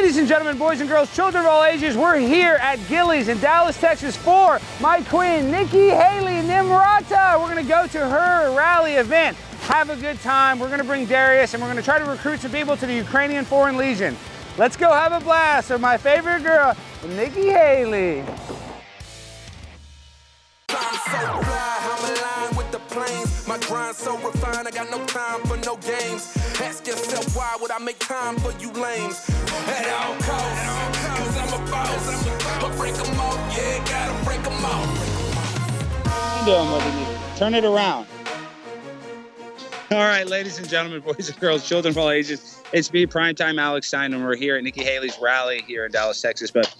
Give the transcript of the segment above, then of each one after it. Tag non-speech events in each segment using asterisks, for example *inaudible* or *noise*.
Ladies and gentlemen, boys and girls, children of all ages, we're here at Gilley's in Dallas, Texas for my queen, Nikki Haley Nimrata. We're gonna go to her rally event, have a good time. We're gonna bring Darius and we're gonna try to recruit some people to the Ukrainian Foreign Legion. Let's go have a blast with my favorite girl, Nikki Haley. Planes. My grind so refined, I got no time for no games. Ask yourself why would I make time for you lames? At all costs, cause I'm a boss. But break them off, yeah, gotta break them off. you doing, Mother Nikki? Turn it around. All right, ladies and gentlemen, *laughs* boys and girls, children of all ages, it's me, Primetime Alex Stein, and we're here at Nikki Haley's rally here in Dallas, Texas. But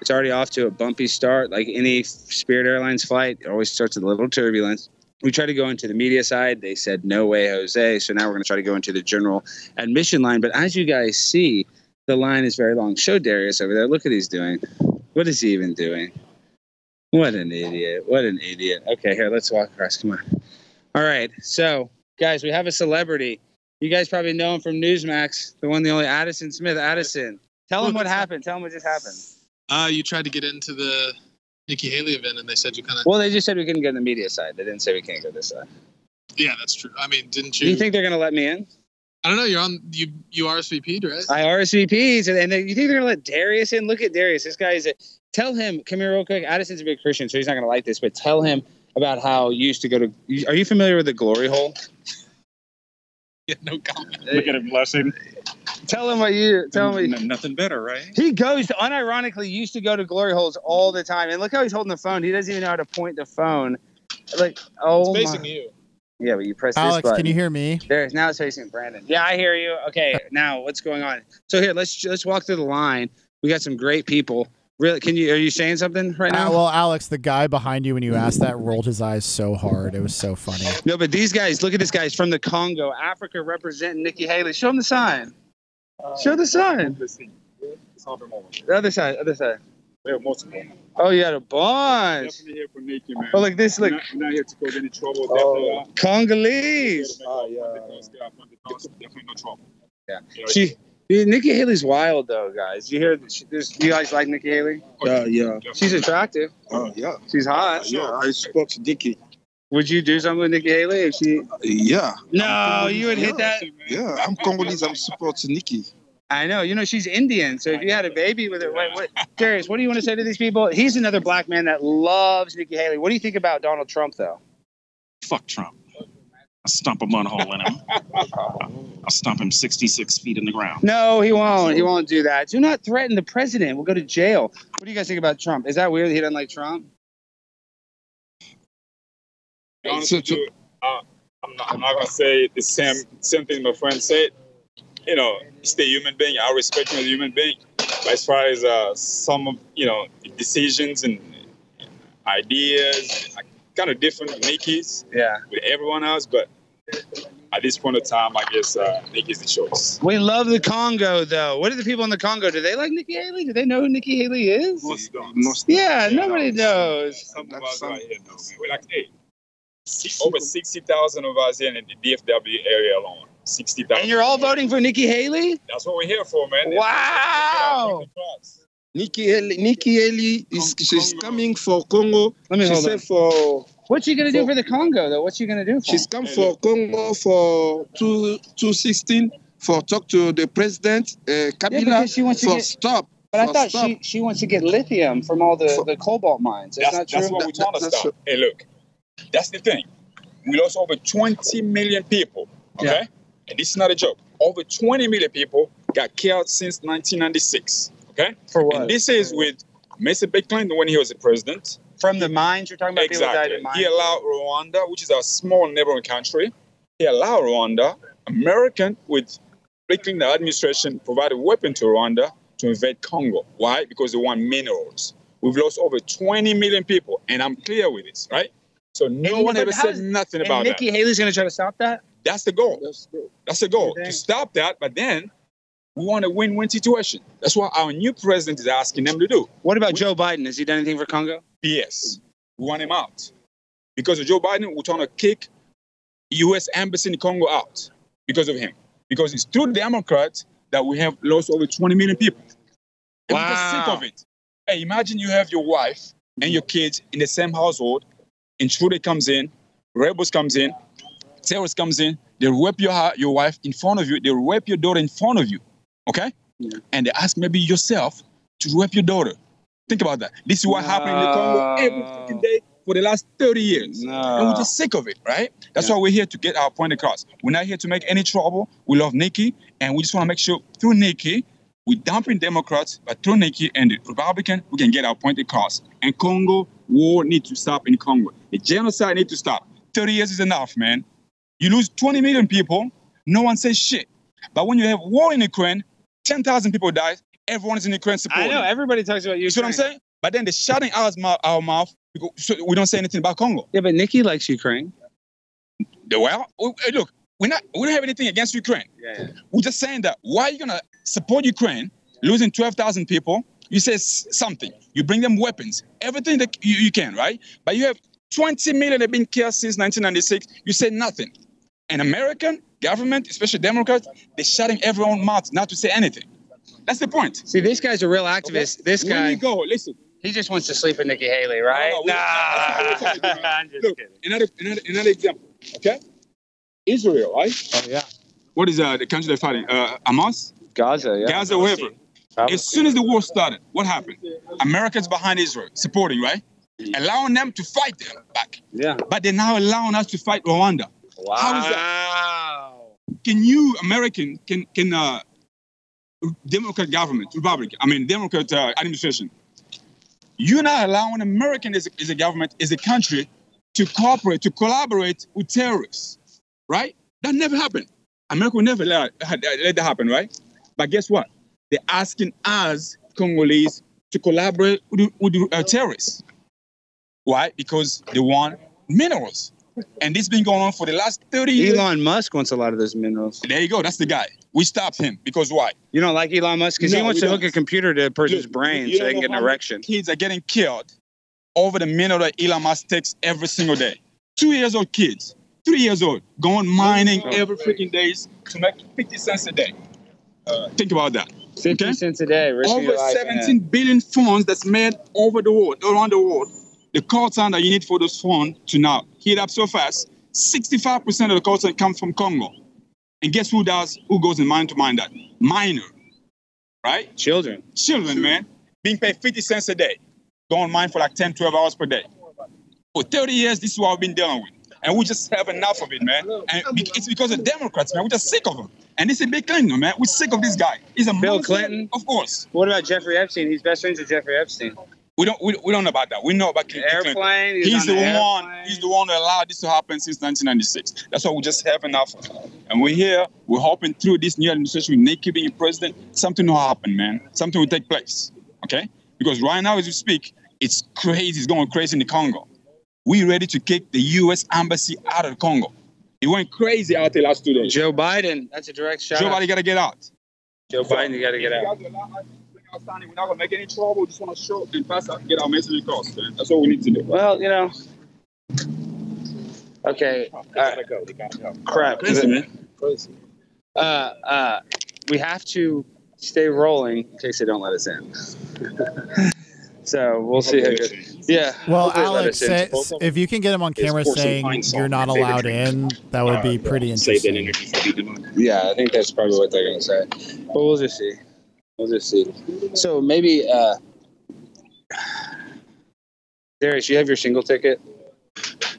it's already off to a bumpy start. Like any Spirit Airlines flight, it always starts with a little turbulence. We tried to go into the media side. They said, no way, Jose. So now we're going to try to go into the general admission line. But as you guys see, the line is very long. Show Darius over there. Look what he's doing. What is he even doing? What an idiot. What an idiot. Okay, here, let's walk across. Come on. All right. So, guys, we have a celebrity. You guys probably know him from Newsmax, the one, the only Addison Smith. Addison, tell him what happened. Tell him what just happened. Uh, you tried to get into the Nikki Haley event, and they said you kind of. Well, they just said we couldn't get in the media side. They didn't say we can't go this side. Yeah, that's true. I mean, didn't Do you? you think they're going to let me in? I don't know. You're on. You you RSVP'd, right? I RSVPs, and, you think they're going to let Darius in? Look at Darius. This guy is a. Tell him, come here real quick. Addison's a big Christian, so he's not going to like this, but tell him about how you used to go to. Are you familiar with the glory hole? *laughs* yeah, no comment. Look at him, bless him. Tell him what you. Tell me. what nothing better, right? He goes to, unironically used to go to glory holes all the time, and look how he's holding the phone. He doesn't even know how to point the phone. Like, oh It's facing my. you. Yeah, but you press this Alex, button. can you hear me? There, now it's facing Brandon. Yeah, I hear you. Okay, now what's going on? So here, let's let's walk through the line. We got some great people. Really, can you? Are you saying something right Uh, now? well, Alex, the guy behind you when you asked that rolled his eyes so hard. It was so funny. no, but these guys. Look at this guy's from the Congo, Africa, representing Nikki Haley. Show him the sign. Show the sign. The other side. Other side. We have multiple. Oh, you got a bunch. Definitely here for Nikki, man. Oh, like this. Look, Not, not here to cause any trouble. Oh, Congolese. Oh, yeah. Definitely no trouble. Yeah. She, Nikki Haley's wild though, guys. You hear? She, there's, you guys like Nikki Haley? Oh, yeah, yeah. She's attractive. Oh, yeah. She's hot. Yeah, I support Nikki. Would you do something with Nikki Haley if she? Yeah. No, you would hit that. Yeah, I'm Congolese. I'm supporting Nikki. I know. You know, she's Indian. So if you had a baby with her, wait, what, Darius, what do you want to say to these people? He's another black man that loves Nikki Haley. What do you think about Donald Trump, though? Fuck Trump. I'll stomp a mud hole in him. I'll stomp him 66 feet in the ground. No, he won't. He won't do that. Do not threaten the president. We'll go to jail. What do you guys think about Trump? Is that weird that he doesn't like Trump? be honest So- you, uh, I'm not, I'm not gonna say the same same thing my friend said. You know, he's a human being. I respect him as a human being. But as far as uh, some of you know decisions and ideas, kind of different with Nikki's Yeah. with everyone else. But at this point of time, I guess uh, Nikki's the choice. We love the Congo, though. What do the people in the Congo? Do they like Nikki Haley? Do they know who Nikki Haley is? Most don't. Most Yeah, nobody knows. Some of us some- right here know, man. We're like, hey, six, over 60,000 of us in the DFW area alone. 60,000. And you're all voting for Nikki Haley? That's what we're here for, man. Wow. Nikki Haley, Nikki Haley is she's coming for Congo. Let me She hold said on. for What's she gonna do for the Congo, though? What's she gonna do? For she's come for Congo for two two sixteen for talk to the president uh, Yeah, Kabila because she wants to for get. stop. But I thought stop. she she wants to get lithium from all the, For- the cobalt mines. Is That's, that that's true? what we're trying to stop. Hey, look, that's the thing. We lost over 20 million people. Okay? Yeah. And this is not a joke. Over 20 million people got killed since 1996. Okay? For what? And this is with Mr. Bill Clinton when he was the president. From the mines you're talking about. People died Exactly. in mines. He allowed Rwanda, which is a small neighboring country, he allowed Rwanda, American with Bill Clinton administration provided weapon to Rwanda to invade Congo. Why? Because they want minerals. We've lost over 20 million people, and I'm clear with this, right? So no And- one ever said is- nothing and about Nikki that. Haley's gonna try to stop that. That's the goal. That's good. That's the goal to stop that. But then we want a win-win situation. That's what our new president is asking them to do. What about Joe Biden? Has he done anything for Congo? Yes, we want him out because of Joe Biden. We're trying to kick U.S. embassy in Congo out because of him. Because it's through the Democrats that we have lost over 20 million people. And just sick Wow. of it. Hey, imagine you have your wife and your kids in the same household. Intruder comes in, rebels comes in, terrorist comes in. They rape your your wife in front of you. They rape your daughter in front of you. Okay? Yeah. And they ask maybe yourself to rape your daughter. Think about that. This is what happened in the Congo every No. freaking day for the last 30 years. And we're just sick of it, right? That's Yeah. why we're here to get our point across. We're not here to make any trouble. We love Nikki, and we just want to make sure through Nikki, we dumping Democrats, but through Nikki and the Republican, we can get our point across. And Congo, war needs to stop in Congo. The genocide needs to stop. 30 years is enough, man. You lose 20 million people, no one says shit. But when you have war in Ukraine, 10,000 people die, everyone is in Ukraine I know everybody talks about you. You see what I'm saying? But then they're shutting our mouth, our mouth because so we don't say anything about Congo. Yeah, but Nikki likes Ukraine. The- Well, oh, we- look, we're not, we don't have anything against Ukraine. Yeah. We're just saying that why are you gonna support Ukraine, losing 12,000 people? You say something, you bring them weapons, everything that you, you can, right? But you have 20 million that have been killed since 1996. You say nothing. And American government, especially Democrats, they're shutting everyone's mouth not to say anything. That's the point. See, this guy's a real activist. This When guy, you go, listen. he just wants to sleep with Nikki Haley, right? No, no, we- that's not what we're nah, *laughs* I'm just Look, kidding. another, another, another example, okay? Israel, right? Oh yeah, What is uh, the country they're fighting? Uh, Hamas? Gaza. Yeah. Gaza, wherever. As soon as the war started, what happened? Americans behind Israel, supporting, right? Allowing them to fight them back. Yeah. But they're now allowing us to fight Rwanda. Wow. How is that? Can you, American, can can uh, Democrat government, Republican, I mean Democrat uh, administration, you're not allowing American as a, as a government, as a country, to cooperate, to collaborate with terrorists, right? That never happened. America will never let, let that happen, right? But guess what? They're asking us, Congolese, to collaborate with, with uh, terrorists. Why? Because they want minerals. And this been going on for the last 30 years. Elon Musk wants a lot of those minerals. There you go. That's the guy. We stopped him because why? You don't like Elon Musk because he wants to hook don't. a computer to a person's brain so they can get an erection. Kids are getting killed over the mineral that Elon Musk takes every single day. Two years old kids, three years old, going mining Oh. every freaking days to make 50 cents a day. Uh, think about that. 50 Okay. cents a day. over life, 17 billion phones that's made over the world, around the world. The cobalt that you need for those phones to now heat up so fast, 65% of the cobalt comes from Congo. And guess who does, who goes in mine to mine that? Miner, right? Children. Children, man, being paid 50 cents a day, going mine for like 10, 12 hours per day. For 30 years, this is what we've been dealing with. And we just have enough of it, man. And it's because of Democrats, man. We're just sick of them. And this is Bill Clinton, man. We're sick of this guy. He's a Bill monster. Clinton? Of course. What about Jeffrey Epstein? He's best friends with Jeffrey Epstein. We don't we, we don't know about that. We know about Bill Clinton. Airplane. He's, on the the one. airplane. He's the one that allowed this to happen since 1996. That's why we just have enough. And we're here. We're hoping through this new administration with Nikki being president, something will happen, man. Something will take place. Okay? Because right now, as we speak, it's crazy. It's going crazy in the Congo. We ready to kick the U.S. embassy out of the Congo. It went crazy out there last two days. Joe Biden. That's a direct shot. Joe out. Biden got to get out. Joe Biden, you got to get out. We're not gonna make any trouble. We just want to show up and pass out, get our message across. Man. That's what we need to do. Well, you know. Okay. Uh, crap. Listen, man. Uh, uh, we have to stay rolling in case they don't let us in. *laughs* so we'll see how it. Yeah. Well, hopefully Alex, say, if you can get him on camera saying you're not allowed in, that would be pretty Save that interesting. energy for the demon. Yeah, I think that's probably what they're gonna say. But we'll just see. We'll just see. So maybe, uh, Darius, you have your single ticket.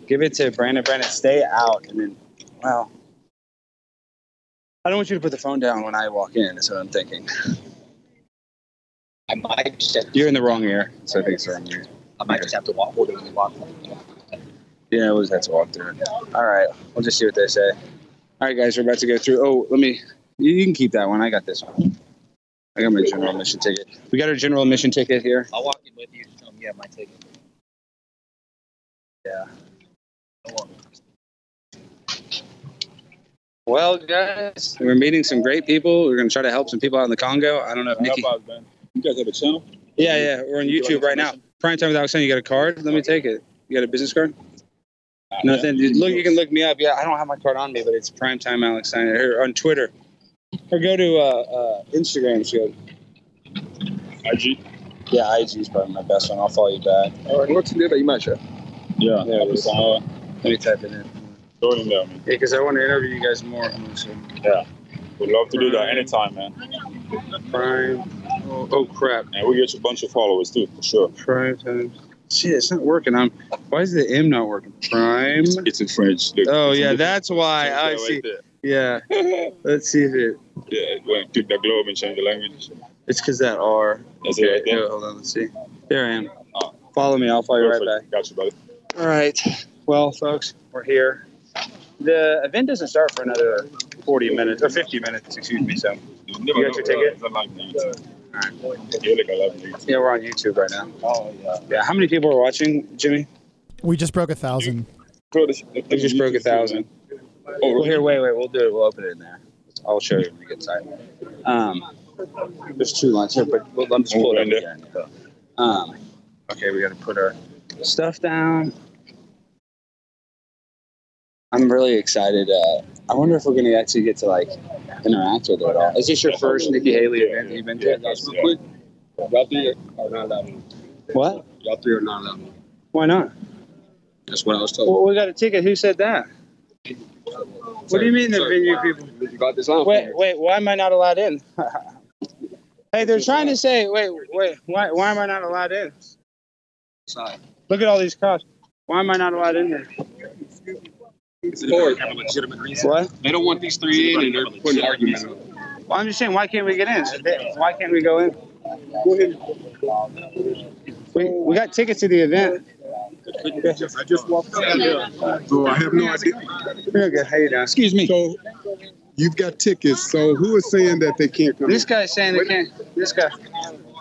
Give it to Brandon. Brandon, stay out, and then, well, I don't want you to put the phone down when I walk in. That's what I'm thinking. I might just have, You're in the wrong ear, so I think it's the wrong ear. I might just have to walk it and walk. Yeah, we'll just have to walk through. All right, we'll just see what they say. All right, guys, we're about to go through. Oh, let me. You you can keep that one. I got this one. I got my general admission ticket. We got our general admission ticket here. I'll walk in with you. Tell them, yeah, my ticket. Yeah. Well, guys, we're meeting some great people. We're going to try to help some people out in the Congo. I don't know if Nikki. Help. You guys have a channel? Yeah, yeah, we're on YouTube right now. Prime time with Alex. You got a card? Let me oh, take it. You got a business card? Nothing. Dude, Look, you can look me up. Yeah, I don't have my card on me, but it's Prime Time Alex Steiner here on Twitter. Or go to uh, uh, Instagram. It's good. IG. Yeah, IG is probably my best one. I'll follow you back. All right, what's the name you share? Yeah. There it is. Uh, Let me type it in. throw it in there, man. Yeah, because I want to interview you guys more. So, We'd love to do that anytime, man. Prime. Oh, oh crap. And we get a bunch of followers too, for sure. Prime time. Shit, it's not working. I'm. Why is the M not working? Prime. It's in French. Look, Oh it's yeah, that's why. I see. there. Yeah. *laughs* Let's see if it. Yeah, when click the globe and change the language. It's because that R. That's it right there. Yeah, hold on. Let's see. There I am. Ah. Follow me. I'll follow you right back. Perfect. Got you, buddy. All right. Well, folks, we're here. The event doesn't start for another 40 minutes or 50 minutes, excuse me. So, You got your ticket? Uh, I like YouTube. Yeah, like I love YouTube. yeah, we're on YouTube right now. Oh, yeah. Yeah. How many people are watching, Jimmy? We just broke a thousand. We just broke a thousand. Oh, Well, here, wait, wait. We'll do it. We'll open it in there. I'll show you when we get inside. Um, there's two lines here, but we'll, let me just pull it up again. Um, okay, we got to put our stuff down. I'm really excited. Uh, I wonder if we're going to actually get to like interact with it at all. Is this your first Nikki Haley event that you've been to? Yeah, that's- yeah. Y'all three are not allowed. What? Y'all three are not allowed. Why not? That's what I was told. Well, we got a ticket. Who said that? What do you mean the venue people? You got this on. Wait, wait. Why am I not allowed in? *laughs* hey, they're trying to say. Wait, wait. Why? Why am I not allowed in? Side. Look at all these cops. Why am I not allowed in here? What? They don't want these three in, and they're putting arguments. Well, I'm just saying. Why can't we get in? Why can't we go in? We, we got tickets to the event. I just walked out. So I have no idea. Real good. How you doing? Excuse me. So you've got tickets. So who is saying that they can't come? This guy's saying they can't. This guy.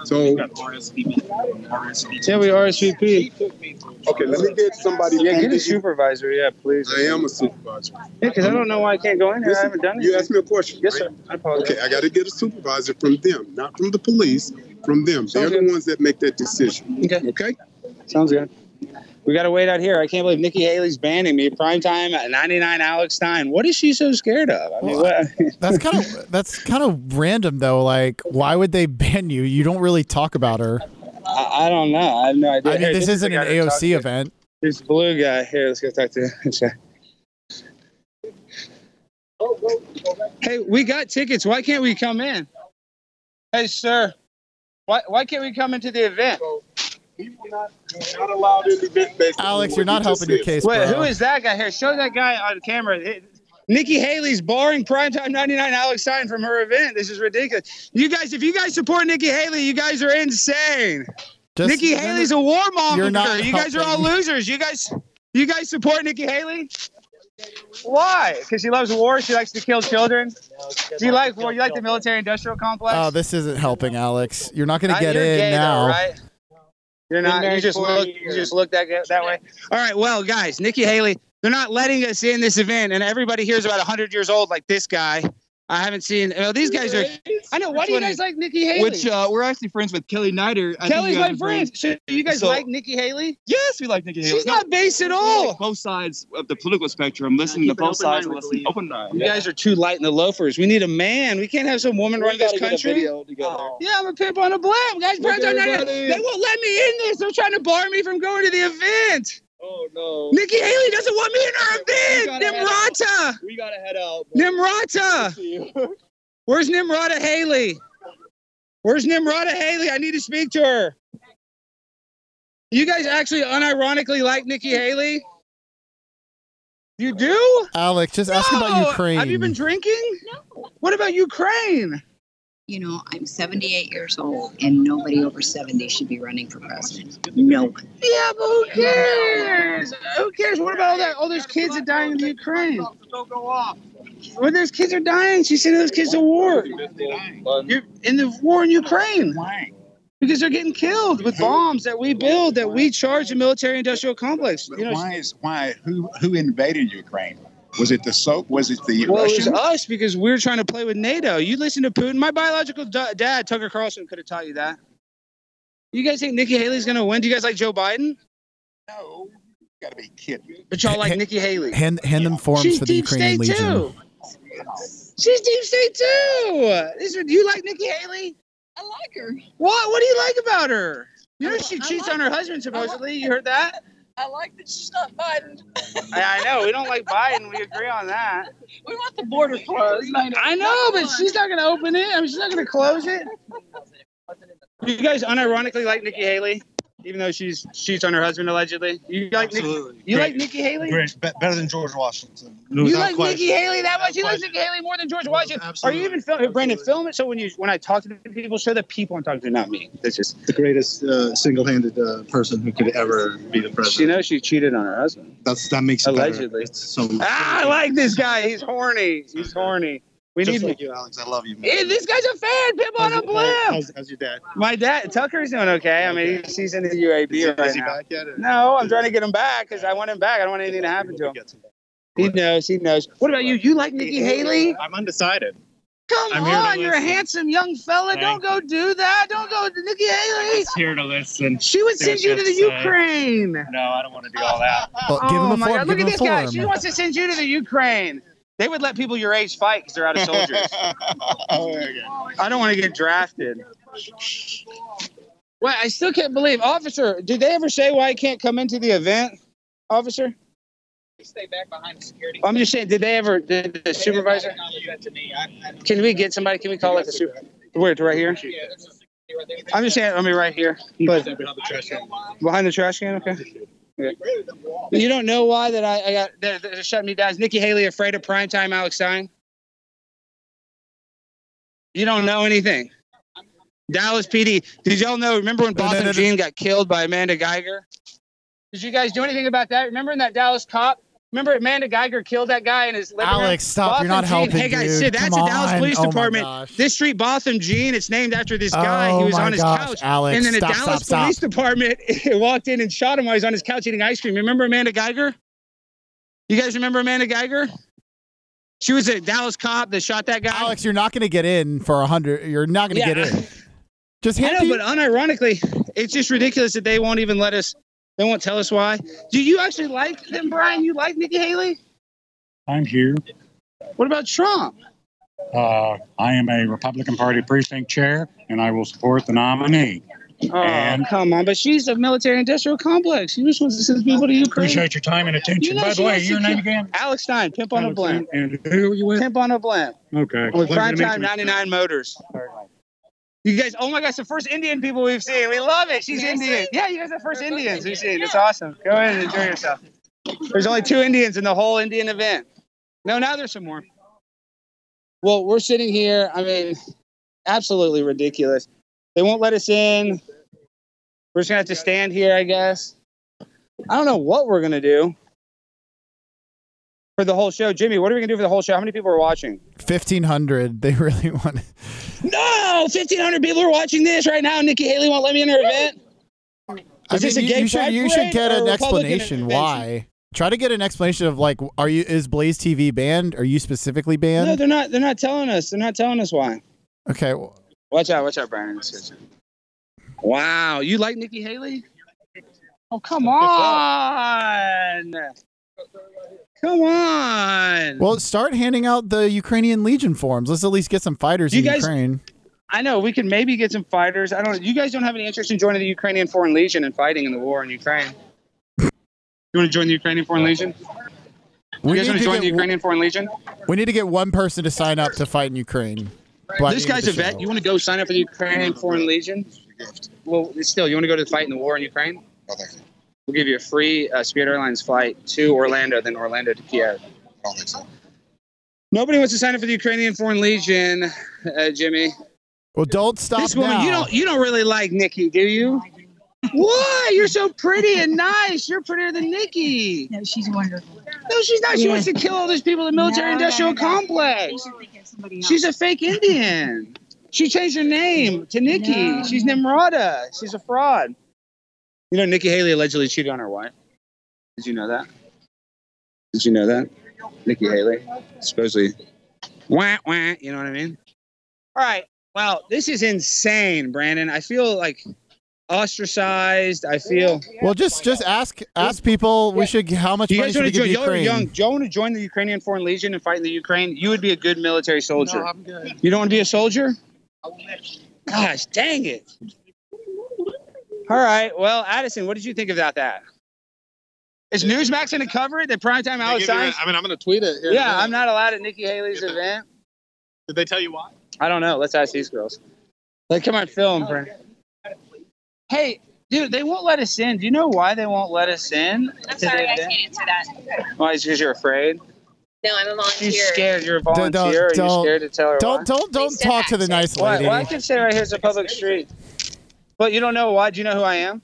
So Yeah, we RSVP. okay, let me get somebody. Yeah, get a supervisor. Yeah, please. I am a supervisor. Yeah, because I don't know why I can't go in here. I haven't done it. You asked me a question. Yes, right? sir. I apologize. Okay, I got to get a supervisor from them, not from the police. From them, they're the ones that make that decision. Okay. Okay. Sounds good. We got to wait out here. I can't believe Nikki Haley's banning me. Prime time at 99 Alex Stein. What is she so scared of? I mean, what? *laughs* That's kind of that's kind of random though. Like, why would they ban you? You don't really talk about her. I, I don't know. I have no idea. I mean, Here, this is the isn't an guy to talk AOC event. The blue guy. Here, let's go talk to him. *laughs* Hey, we got tickets. Why can't we come in? Hey, sir. Why, why can't we come into the event? Not allowed in the event based Alex, what you're not you helping your case, Wait, bro. who is that guy here? Show that guy on camera. It- Nikki Haley's barring primetime 99 Alex Stein from her event. This is ridiculous. You guys, if you guys support Nikki Haley, you guys are insane. Just- Nikki Haley's a warmonger. You're not You guys are all losers. You guys, you guys support Nikki Haley? Why? Because she loves war. She likes to kill children. Do you like war? You like the military-industrial complex? Oh, this isn't helping, Alex. You're not going to get you're in gay, though, now. right? You're not. You just look. You just look that that way. All right. Well, guys, Nikki Haley, they're not letting us in this event, and everybody here is about 100 years old, like this guy. I haven't seen. Well, these guys are. I know. Why do you guys like Nikki Haley? Which uh, we're actually friends with Kelly Nider. I Kelly's you my are friend. So you guys So- like Nikki Haley? Yes, we like Nikki Haley. She's not base at all. like both sides of the political spectrum. Listen to both sides. Listen, open mind. You guys are too light in the loafers. We need a man. We can't have some woman run this country. Yeah, I'm a pimp on a blam, guys. Look, Primetime Night- everybody. They won't let me in this. They're trying to bar me from going to the event. Oh no. Nikki Haley doesn't want me in her event. gotta Nimrata. We gotta head out. Nimrata. *laughs* Where's Nimrata Haley? Where's Nimrata Haley? I need to speak to her. You guys actually unironically like Nikki Haley? You do? Alex, just ask about Ukraine. Have you been drinking? No. What about Ukraine? You know, I'm 78 years old, and nobody over 70 should be running for president. No one. Yeah, but who cares? Who cares? What about all that? All those kids that dying in the Ukraine. Well, those kids are dying. She sending those kids to war. You're in the war in Ukraine. Why? Because they're getting killed with bombs that we build, that we charge the military-industrial complex. You know, why is why who who invaded Ukraine? Was it the soap? was it the well, it was us because we're trying to play with NATO. You listen to Putin. My biological da- dad, Tucker Carlson, could have taught you that. You guys think Nikki Haley's going to win? Do you guys like Joe Biden? No, you gotta be kidding. But y'all like Nikki Haley. hand hand them forms She's for the deep Ukrainian state Legion. too. She's deep state too. This, do you like Nikki Haley? I like her. What? What do you like about her? You know I- she I cheats like- on her husband supposedly. You heard that? I like that she's not Biden. I, I know. We don't like Biden. We agree on that. *laughs* We want the border closed. I know, but she's not going to open it. I mean, she's not going to close it. Do *laughs* you guys unironically like Nikki Haley, even though she's cheats on her husband allegedly. You like Nikki, Absolutely. you Great. like Nikki Haley? Great. Be- better than George Washington. You like question. Nikki Haley that much? You like Nikki Haley more than George Washington? Are you even filming? Brandon, film it so when you when I talk to the people, show the people I'm talking to, not me. That's just The greatest uh, single-handed uh, person who could ever be the president. she knows she cheated on her husband. That's that makes it. Allegedly. It's so Ah, I like this guy. He's horny. He's horny. We Just need. like you, Alex. I love you, man. Hey, this guy's a fan. Pip on a blimp. How's, how's your dad? My dad, Tucker's doing okay. I mean, he's, he's in the UAB Is he, right is he now. back yet? or- No, I'm trying to get him back because I want him back. I don't want anything to happen to him. He knows. He knows. What about you? You like Nikki Haley? I'm undecided. Come I'm on, you're a handsome young fella. Don't go do that. Don't go to Nikki Haley. here to listen. She would send you to the you say. Ukraine. No, I don't want to do all that. Well, give oh him a oh my form. God! Look give at this a guy. She wants to send you to the Ukraine. They would let people your age fight because they're out of soldiers. *laughs* I don't want to get drafted. Well, I still can't believe, officer. Did they ever say why I can't come into the event, officer? Stay back behind the security. I'm just saying. Did they ever? Did the supervisor? To me, I, I, Can we get somebody? Can we call like the super? Where? to Right here. yeah, there's a security right there. I'm just saying. I mean, right here. But Behind the trash can. behind the trash can. Okay. Yeah. You don't know why that I, I got they're, they're shutting me down. Is Nikki Haley afraid of primetime Alex Stein? You don't know anything. Dallas PD. Did y'all know? Remember when Botham. Jean got killed by Amanda Guyger? Did you guys do anything about that? Remember in that Dallas cop? Remember Amanda Guyger killed that guy in his living room? Alex, stop. You're not Botham Jean- helping, Hey guys, dude. shit, that's Come the Dallas on. Police Oh Department. this street, Botham Jean, it's named after this guy. Oh he was on his gosh, couch. Alex, and then the stop, Dallas stop, Police stop. Department *laughs* walked in and shot him while he was on his couch eating ice cream. Remember Amanda Guyger? You guys remember Amanda Guyger? She was a Dallas cop that shot that guy. Alex, you're not going to get in for a hundred. You're not going to Yeah. get in. *laughs* Just I know, to but unironically, it's just ridiculous that they won't even let us. They won't tell us why. Do you actually like them, Brian? You like Nikki Haley? I'm here. What about Trump? Uh, I am a Republican Party precinct chair, and I will support the nominee. Oh, And- come on! But she's a military-industrial complex. She just wants to send people to Ukraine. Appreciate your time and attention. You know By the way, your name again? Alex Stein, pimp on a blimp. And who are you with? Pimp on a blimp. Okay. With Primetime 99 Motors. You guys, oh my gosh, the first Indian people we've seen. We love it. She's Indian. Yeah, you guys are the first Indians we've seen. It's awesome. Go ahead and enjoy yourself. There's only two Indians in the whole Indian event. No, now there's some more. Well, we're sitting here. I mean, absolutely ridiculous. They won't let us in. We're just gonna have to stand here, I guess. I don't know what we're gonna do for the whole show. Jimmy, what are we gonna do for the whole show? How many people are watching? fifteen hundred. They really want. No, 1,500 people are watching this right now. Nikki Haley won't let me in her event. I Is this mean, a you, gay you should you should get an explanation why. Try to get an explanation of like, are you is Blaze TV banned? Are you specifically banned? No, they're not. They're not telling us. They're not telling us why. okay. well, Watch out! Watch out, Brian. in this kitchen. Wow, you like Nikki Haley? Oh, come on! Come on! Well, start handing out the Ukrainian Legion forms. Let's at least get some fighters You in guys- Ukraine. I know we can maybe get some fighters. I don't. You guys don't have any interest in joining the Ukrainian Foreign Legion and fighting in the war in Ukraine. You want to join the Ukrainian Foreign Legion? We you guys need want to join get the Ukrainian Foreign Legion? We need to get one person to sign up to fight in Ukraine. this guy's a the vet. You want to go sign up for the Ukrainian Foreign Legion? Well, still, you want to go to fight in the war in Ukraine? We'll give you a free uh, Spirit Airlines flight to Orlando, then Orlando to Kiev. I don't think so. Nobody wants to sign up for the Ukrainian Foreign Legion, uh, Jimmy. Well, don't stop This woman, now. you don't you don't really like Nikki, do you? Why? You're so pretty and nice. You're prettier than Nikki. No, she's wonderful. No, she's not. She Yeah. wants to kill all those people in the military No, industrial no, no. complex. You should think somebody else. She's a fake Indian. She changed her name to Nikki. No. She's Nimrata. She's a fraud. You know, Nikki Haley allegedly cheated on her wife. Did you know that? Did you know that? Nikki Haley, supposedly. Wah, wah, you know what I mean? All right. Well, this is insane, Brandon. I feel like ostracized. I feel. Well, just just ask ask people. We should how much You money guys should we want to give join? Y'all are Ukraine? young. Do y'all want to join the Ukrainian Foreign Legion and fight in the Ukraine? You would be a good military soldier. No, I'm good. You don't want to be a soldier? Gosh, dang it! All right. Well, Addison, what did you think about that? Is Newsmax going to cover it? The primetime They Alex give you Stein? a- I mean, I'm going to tweet it. Here Yeah. I'm not allowed at Nikki Haley's event. Did they tell you why? I don't know. Let's ask these girls. Like, come on, film, oh, Brent. Hey, dude, they won't let us in. Do you know why they won't let us in? I'm sorry, I can't answer that. Why? It's because you're afraid. No, I'm a volunteer. You're scared. You're a Don't- volunteer. don't- Are you scared to tell her Don't why? don't don't talk to the nice Why? lady. Well, I can say right here it's a public street. But you don't know why? Do you know who I am?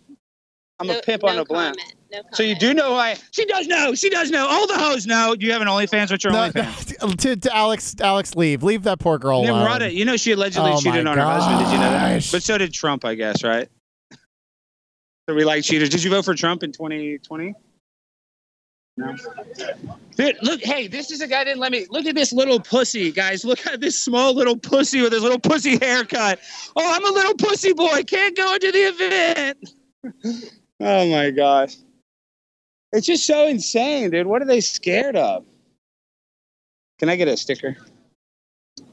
I'm a pimp no on a blimp. No So you do know who I? She does know. She does know. All the hoes know. Do you have an OnlyFans? What's your No, OnlyFans? *laughs* to, to Alex Alex leave leave that poor girl alone. Nimrata, you know she allegedly Oh cheated on her husband. Did you know that? But so did Trump, I guess, right? *laughs* So we like cheaters. Did you vote for Trump in 2020? No. Dude, look, hey, this is a guy didn't let me. Look at this little pussy, guys. Look at this small little pussy with his little pussy haircut. Oh, I'm a little pussy boy. Can't go into the event. *laughs* oh my gosh. It's just so insane, dude. What are they scared of? Can I get a sticker?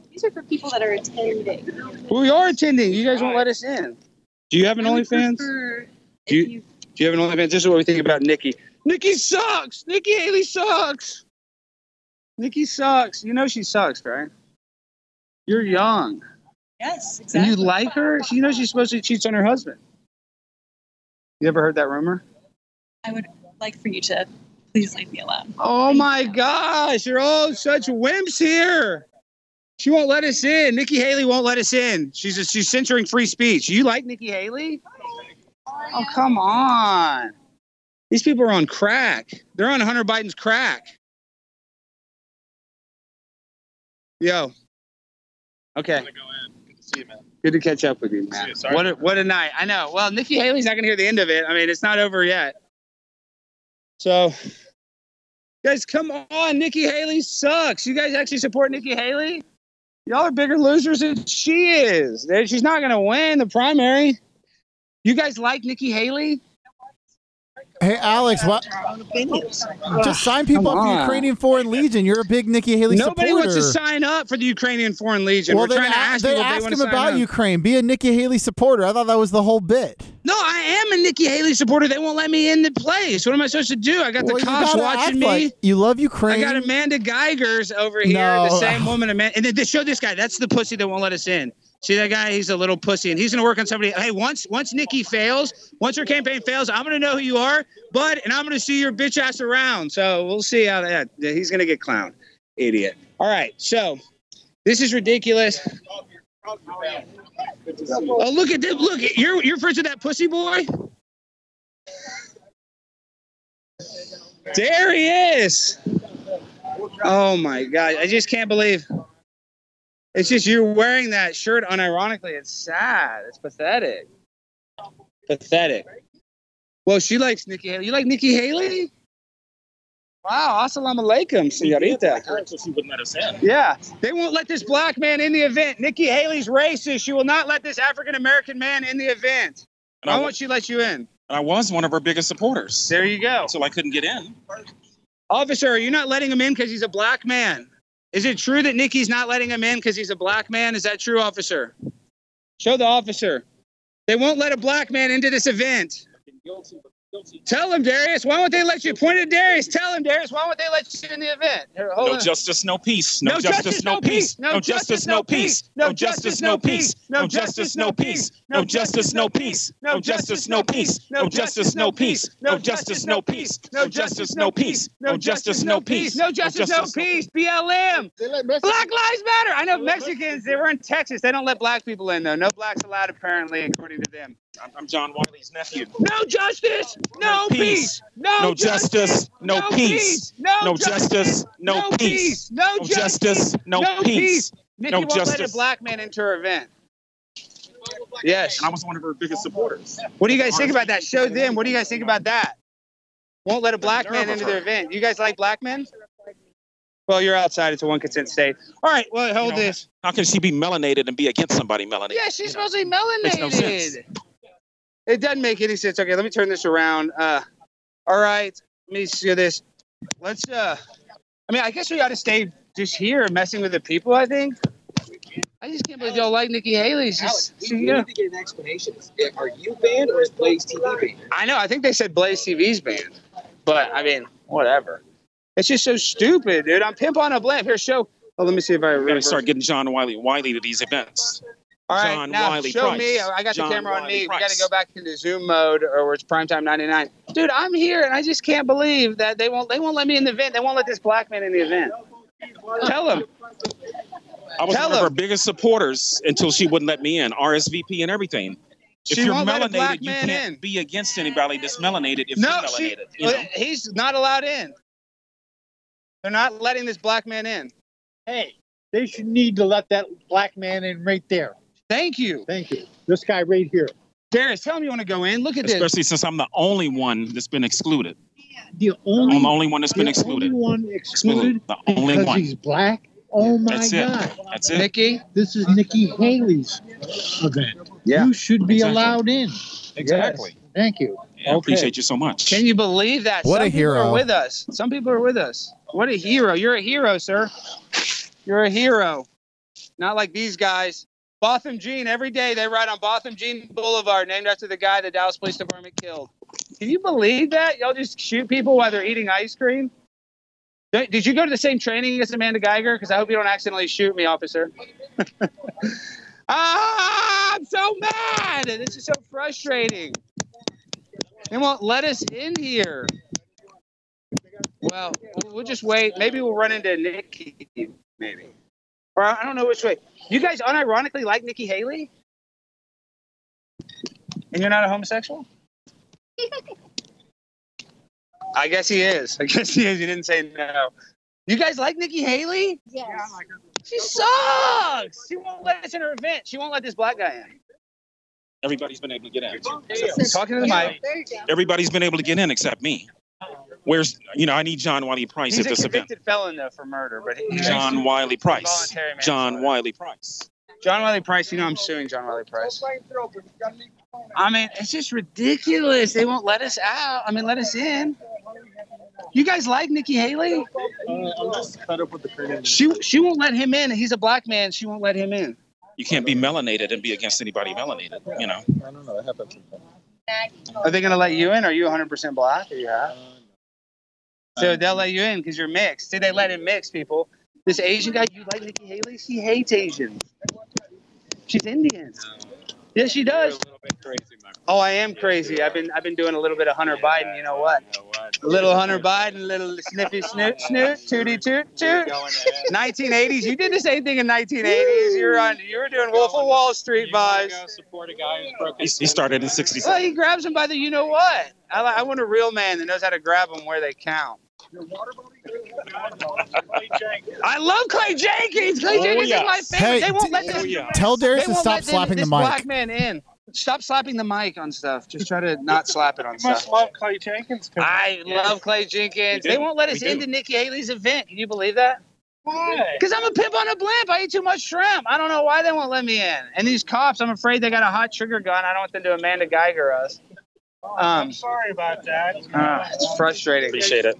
These are for people that are attending. We are attending. You guys won't let us in. Do you have an OnlyFans? Do you, do you have an OnlyFans? This is what we think about Nikki. Nikki sucks. Nikki Haley sucks. Nikki sucks. You know she sucks, right? You're young. Yes, And exactly. you like her? She knows she's supposed to cheat on her husband. You ever heard that rumor? I would like for you to please leave me alone. Oh my gosh, you're all such wimps here. She won't let us in. Nikki Haley won't let us in. She's just, she's censoring free speech. You like Nikki Haley? Oh come on. These people are on crack. They're on Hunter Biden's crack. Yo. Okay. Good to you. Good to catch up with you, man. you. What a, what a night. I know. Well, Nikki Haley's not going to hear the end of it. I mean, it's not over yet. So, guys, come on. Nikki Haley sucks. You guys actually support Nikki Haley? Y'all are bigger losers than she is. She's not going to win the primary. You guys like Nikki Haley? Hey Alex, what? Just sign people Come up for on. Ukrainian Foreign Legion. You're a big Nikki Haley supporter. Nobody supporter. wants to sign up for the Ukrainian Foreign Legion. well, We're then trying to a- ask then people if they want him to sign about up. Ukraine. Be a Nikki Haley supporter. I thought that was the whole bit. No, I am a Nikki Haley supporter. They won't let me in the place. What am I supposed to do? I got Well, the you cops gotta watching me. like you love Ukraine. I got Amanda Guygers over here, No. the same woman. Amanda, and then they show this guy. That's the pussy that won't let us in. See that guy? He's a little pussy, and he's gonna work on somebody. Hey, once once Nikki fails, once her campaign fails, I'm gonna know who you are, bud, and I'm gonna see your bitch ass around. So we'll see how that. He's gonna get clowned, idiot. All right, so this is ridiculous. Oh, look at this! Look, you're you're friends with that pussy boy. There he is. Oh my god! I just can't believe. It's just you're wearing that shirt unironically. It's sad. It's pathetic. Pathetic. Well, she likes Nikki Haley. You like Nikki Haley? Wow, assalamu alaikum, señorita. So she wouldn't let us in. Yeah, they won't let this black man in the event. Nikki Haley's racist. She will not let this African American man in the event. And I Why wa- won't she let you in? And I was one of her biggest supporters. There you go. So I couldn't get in. Officer, are you not letting him in because he's a black man? Is it true that Nikki's not letting him in because he's a black man? Is that true, officer? Show the officer. They won't let a black man into this event. Tell him, Darius. Why won't they let you? Point at Darius. Tell him, Darius. Why won't they let you in the event? Here, No on. justice, no peace. No, No justice, no peace. No justice, no peace. No justice, no peace. No justice, no peace. No justice, no peace. No justice, no peace. No justice, no peace. No justice, no peace. No justice, no peace. No justice, no peace. No justice, no peace. BLM. Black Lives Matter. I know Mexicans. They were in Texas. They don't let black people in though. No blacks allowed apparently, according to them. I'm, I'm John Wiley's nephew. No justice. No peace. No, No justice, no peace. No justice, no peace. No justice! No peace. No justice, no peace. Nikki No won't let a black man into her event. Yes. And I was one of her biggest supporters. What do you guys think about that? Show them. What do you guys think about that? Won't let a black man into their event. You guys like black men? Well, you're outside. It's a one consent state. All right. Well, hold You know, this. How can she be melanated and be against somebody melanated? Yeah, she's supposed to be melanated. Makes no sense. It doesn't make any sense. Okay, let me turn this around. Uh, all right, let me see this. Let's. Uh, I mean, I guess we ought to stay just here, messing with the people. I think. I just can't believe y'all like Nikki Haley. She's Alex, she, we, you we know- need to get an explanation. Are you banned or is Blaze TV banned? I know. I think they said Blaze TV's banned, but I mean, whatever. It's just so stupid, dude. I'm pimp on a blimp. Here, show. Oh, let me see if I. We gotta start getting John Wiley Wiley to these events. All right, John now Wiley show Price. me. I got John the camera on Wiley me. We got to go back into Zoom mode, or where it's primetime 99. Dude, I'm here, and I just can't believe that they won't. They won't let me in the event. They won't let this black man in the event. Tell them. I was Tell one of her biggest supporters until she wouldn't let me in. RSVP and everything. If She you're won't let a black melanated, you man can't in. be against anybody that's melanated if No, you're she, melanated. you know? he's not allowed in. They're not letting this black man in. Hey, they should need to let that black man in right there. Thank you. Thank you. This guy right here. Darius, tell him you want to go in. Look at this. Especially since I'm the only one that's been excluded. The only, I'm the only one that's been excluded. the excluded. only one excluded The only because one. he's black. Oh my That's it. God. That's it. Nikki? This is Nikki Haley's event. Yeah. You should be Exactly. allowed in. Exactly. Thank you. I appreciate you so much. Can you believe that? What Some a people hero. are with us. Some people are with us. What a hero. You're a hero, sir. You're a hero. Not like these guys. Botham Jean, every day they ride on Botham Jean Boulevard, named after the guy the Dallas Police Department killed. Can you believe that? Y'all just shoot people while they're eating ice cream? Did you go to the same training as Amanda Guyger? Because I hope you don't accidentally shoot me, officer. *laughs* ah, I'm so mad. This is so frustrating. They won't let us in here. We'll- we'll just wait. Maybe we'll run into Nikki. Maybe. Or I I don't know which way. You guys unironically like Nikki Haley? And you're not a homosexual? *laughs* I guess he is. I guess he is. You didn't say no. You guys like Nikki Haley? Yes. Oh she sucks. She won't let us in her event. She won't let this black guy in. Everybody's been able to get in. Talking to the mic. Everybody's been able to get in except me. Oh. Where's you know I need John Wiley Price He's at a this event. convicted felon though for murder, but he, John Wiley Price. John Wiley Price. John Wiley Price, you know I'm suing John Wiley Price. I mean, it's just ridiculous. They won't let us out. I mean, let us in. You guys like Nikki Haley? Uh, I'm just fed up with the Korean. She she won't let him in. He's a black man. She won't let him in. You can't be melanated and be against anybody melanated. You know. I don't know. That happens sometimes. Are they gonna let you in? Are you 100% black? Are you half? So they'll let you in because you're mixed. See, they let in mixed people. This Asian guy, you like Nikki Haley? She hates Asians. She's Indian. Yes, she does. Oh, I am crazy. I've been I've been doing a little bit of Hunter Biden. You know what? A little Hunter Biden, little sniffy *laughs* snoot snoot, tooty toot toot. 1980s. You did the same thing in 1980s. You were on. You were doing Wolf of Wall Street vibes. Support a guy who's broken. He, he started in '67. Well, he grabs him by the you know what. I, I want a real man that knows how to grab them where they count. I love Clay Jenkins. Clay Oh, Jenkins yes. is my favorite. Hey, they won't t- let this. Oh, yeah. Tell Darius they to won't stop let this- slapping the mic. black man in. Stop slapping the mic on stuff. Just try to not *laughs* slap it on stuff. Must love Clay Jenkins. I love Clay Jenkins. They won't let us We do. into Nikki Haley's event. Can you believe that? Why? Because I'm a pimp on a blimp. I eat too much shrimp. I don't know why they won't let me in. And these cops, I'm afraid they got a hot trigger gun. I don't want them to Amanda Guyger us. Um, I'm sorry about that. ah, it's frustrating. Appreciate it.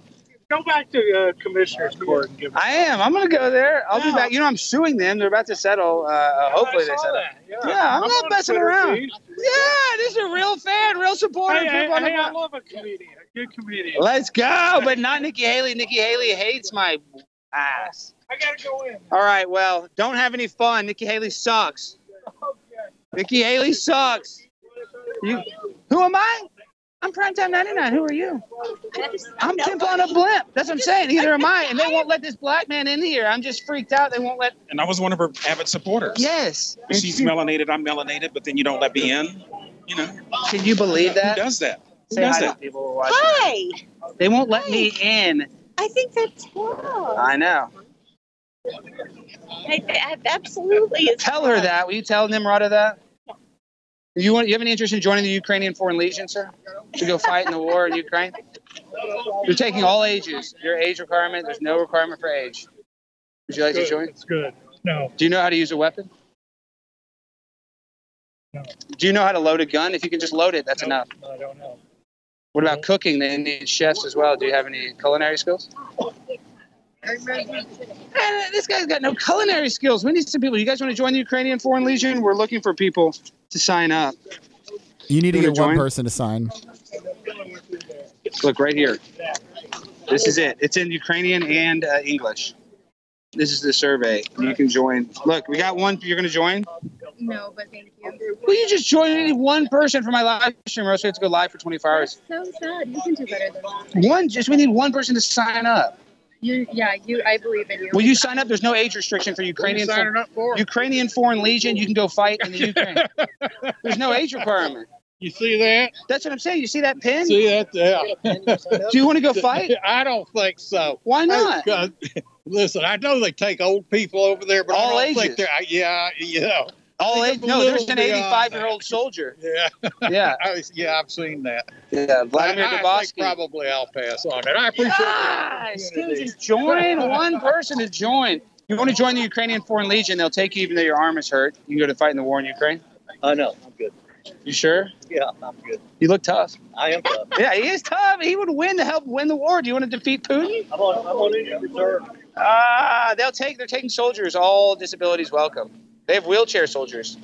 Go back to uh, Commissioner's Court and give I am. I'm gonna go there. I'll be Yeah. back. You know, I'm suing them. They're about to settle. Uh, uh, hopefully they settle. Yeah, I'm not on messing Twitter around. feed. Yeah, this is a real fan, real supporter. Hey, hey, Pimp on a hey, I love a comedian, a good comedian. Let's go, but not Nikki Haley. Nikki Haley hates my ass. I gotta go in. All right, well, don't have any fun. Nikki Haley sucks. *laughs* Nikki Haley sucks. You, who am I? I'm Primetime 99. Who are you? I'm Pimp on a Blimp. That's what I'm saying. Either am I. And they won't let this black man in here. I'm just freaked out. They won't let. And I was one of her avid supporters. Yes. She's melanated. I'm melanated, but then you don't let me in. You know. Can you believe that? Who that? does that? Who Say does hi to that? the people who are watching. Hi. They won't let me in. I think that's wrong. I know. I, I, absolutely. Tell her that. Will you tell Nimrata that? You want? You have any interest in joining the Ukrainian Foreign Legion, sir? To go fight in the war in Ukraine? You're taking all ages. Your age requirement. There's no requirement for age. Would you like to join? It's good. No. Do you know how to use a weapon? No. Do you know how to load a gun? If you can just load it, that's enough. I don't know. What about cooking? They need chefs as well. Do you have any culinary skills? Man, this guy's got no culinary skills. We need some people. You guys want to join the Ukrainian Foreign Legion? We're looking for people to sign up. You need to get wanna one join? person to sign. Look right here. This is it. It's in Ukrainian and uh, English. This is the survey. You can join. Look, we got one. You're going to join? No, but thank you. Will you just join? I need one person for my live stream, or else we have to go live for 24 hours. So sad. You can do better than that. One, just we need one person to sign up. You, yeah, you. I believe in you. Will you sign up? There's no age restriction for Ukrainian. signing up for? Ukrainian Foreign Legion. You can go fight in the Ukraine. *laughs* There's no age requirement. You see that? That's what I'm saying. You see that pin? See that? Yeah. Do you want to go fight? *laughs* I don't think so. Why not? Because, *laughs* listen, I know they take old people over there, but All I don't ages. think they're. I- Yeah, you know. All Think age? a No, there's an 85 year old soldier. *laughs* Yeah. Yeah. I, *laughs* yeah. I've seen that. Yeah, Vladimir I, I think probably I'll pass on it. I appreciate Guys, dude, just join. One person to join. You want to join the Ukrainian Foreign Legion? They'll take you even though your arm is hurt. You can go to fight in the war in Ukraine. Oh no, I'm good. You sure? Yeah, I'm good. You look tough. I am tough. Yeah, he is tough. He would win to help win the war. Do you want to defeat Putin? I'm on. I'm on injured reserve. Ah, they'll take. They're taking soldiers. All disabilities welcome. They have wheelchair soldiers.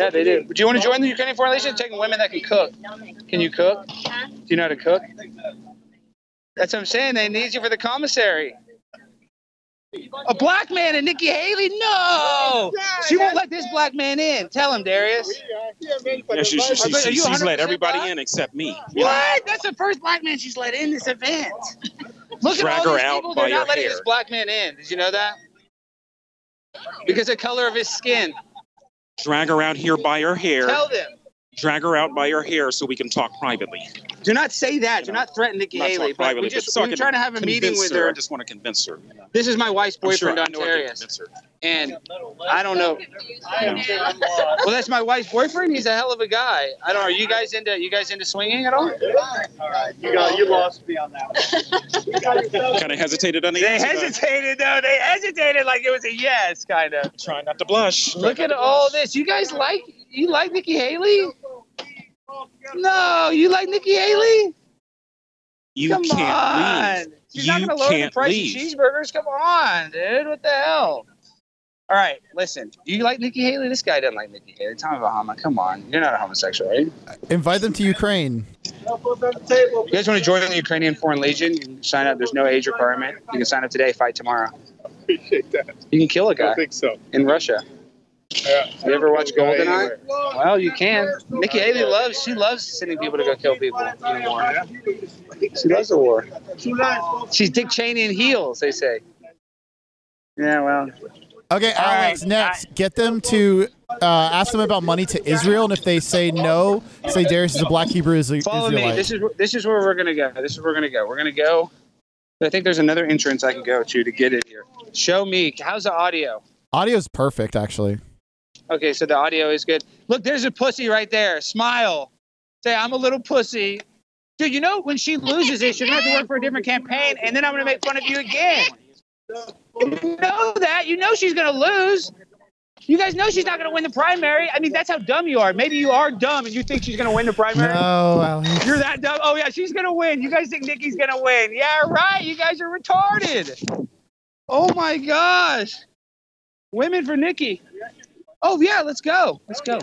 Yeah, they do. Do you want to join the Ukrainian Foreign Legion? Taking women that can cook. Can you cook? Do you know how to cook? That's what I'm saying. They need you for the commissary. A black man and Nikki Haley? No! She won't let this black man in. Tell him, Darius. Yeah, she, she, she, Are you she's let everybody black? in except me. What? That's the first black man she's let in this event. Look Drag at all her these out people. by They're not letting hair. this black man in. Did you know that? Because the color of his skin. Drag her out here by her hair. Tell them. Drag her out by her hair so we can talk privately. Do not say that. Do not threaten Nikki Not Haley. But privately, we just so I we're can trying to have a meeting with her. her. I just want to convince her. This is my wife's I'm sure- boyfriend, I know I can Ontarius. And I don't know. *laughs* Well, that's my wife's boyfriend. He's a hell of a guy. I don't. Are you guys into you guys into swinging at all? All right, you got. You lost me on that one. Kind of hesitated on the They hesitated though. They hesitated like it was a yes, kind of. Trying not to blush. Look at all this. You guys like you like Nikki Haley? No, you like Nikki Haley? You Come can't on. leave. She's you not gonna lower the can't price leave. of cheeseburgers. Come on, dude. What the hell? All right, listen. Do you like Nikki Haley? This guy doesn't like Nikki Haley. Tommy Bahama, come on. You're not a homosexual, right? Invite them to Ukraine. You guys want to join the Ukrainian Foreign Legion? You can sign up. There's no age requirement. You can sign up today, fight tomorrow. Appreciate that. You can kill a guy I think so. in Russia. Yeah. You ever watch Go Goldeneye? Well, you can. Nikki Haley loves. She loves sending people to go kill people in war. She loves the war. She's Dick Cheney in heels. They say. Yeah, well. Okay, Alex, right, next. Get them to uh, ask them about money to Israel, and if they say no, say Darius is a black Hebrew Isra- Follow Israelite. me. This is this is where we're gonna go. This is where we're gonna go. We're gonna go. I think there's another entrance I can go to to get in here. Show me. How's the audio? Audio's perfect, actually. Okay, so the audio is good. Look, there's a pussy right there. Smile. Say, I'm a little pussy. Dude, you know when she loses this, you're gonna have to work for a different campaign, and then I'm gonna make fun of you again. You know that. You know she's gonna lose. You guys know she's not gonna win the primary. I mean, that's how dumb you are. Maybe you are dumb and you think she's gonna win the primary. No, Alex. You're that dumb. Oh yeah, she's gonna win. You guys think Nikki's gonna win? Yeah, right. You guys are retarded. Oh my gosh. Women for Nikki. Oh yeah, let's go. Let's go.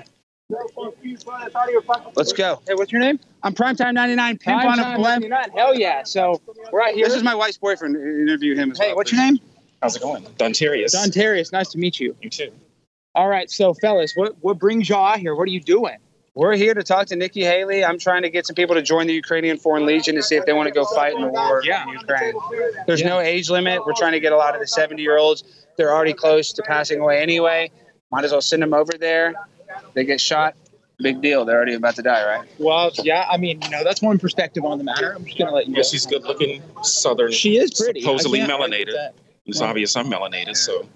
Let's go. Hey, what's your name? I'm Primetime 99 Pimp on a Primetime Blimp. 99, Hell yeah. So we're right here. This is my wife's boyfriend. Interview him as well. Hey, what's your name? How's it going? Dontarius. Don Terrius. Nice to meet you. You too. All right, so fellas, what what brings y'all out here? What are you doing? We're here to talk to Nikki Haley. I'm trying to get some people to join the Ukrainian Foreign Legion to see if they want to go fight in the war Yeah. in Ukraine. There's no age limit. We're trying to get a lot of the 70 year olds. They're already close to passing away anyway. Might as well send them over there. They get shot. Big deal. They're already about to die, right? Well, yeah, I mean, you know, that's one perspective on the matter. I'm just gonna let you. Yeah, go. she's good looking, southern. She is pretty. Supposedly can't argue with melanated. that. It's obvious I'm melanated, so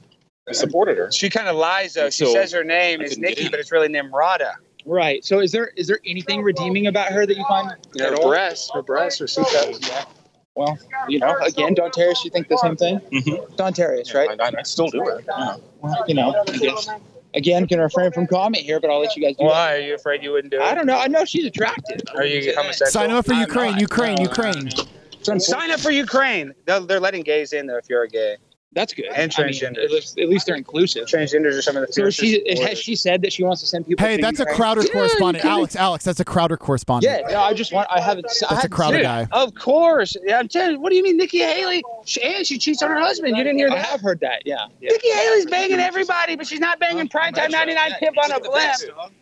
I supported her. She kind of lies though. She So, says her name is couldn't Nikki, but it's really Nimrata. Right. So, is there is there anything redeeming about her that you find? Her breasts, her breasts are C-cups. Yeah. Well, you know, again, Don Terrius, you think the same thing? Mm-hmm. Don Terrius, right? I, I, I still do it. Yeah. Well, you know, again, can refrain from comment here, but I'll let you guys do Why? Are you afraid you wouldn't do it? I don't know. I know she's attractive. Are you homosexual? Sign up for Ukraine, Ukraine, Ukraine. Sign up for Ukraine. They're, they're letting gays in though if you're a gay. That's good. And I mean, transgender. at, least, at least they're inclusive. Transgenders are some of the So fiercest she has warriors. she said that she wants to send people. Hey, to that's a Ukraine? Crowder Yeah, correspondent. you can. Alex, Alex, that's a Crowder correspondent. Yeah, no, I just want. I haven't. That's a haven't Crowder seen it. guy. Of course. Yeah, I'm telling you. What do you mean, Nikki Haley? She, and she cheats on her husband. You didn't hear that? I have heard that. Yeah. yeah. Nikki Haley's banging everybody, but she's not banging primetime 99 pimp on a blimp.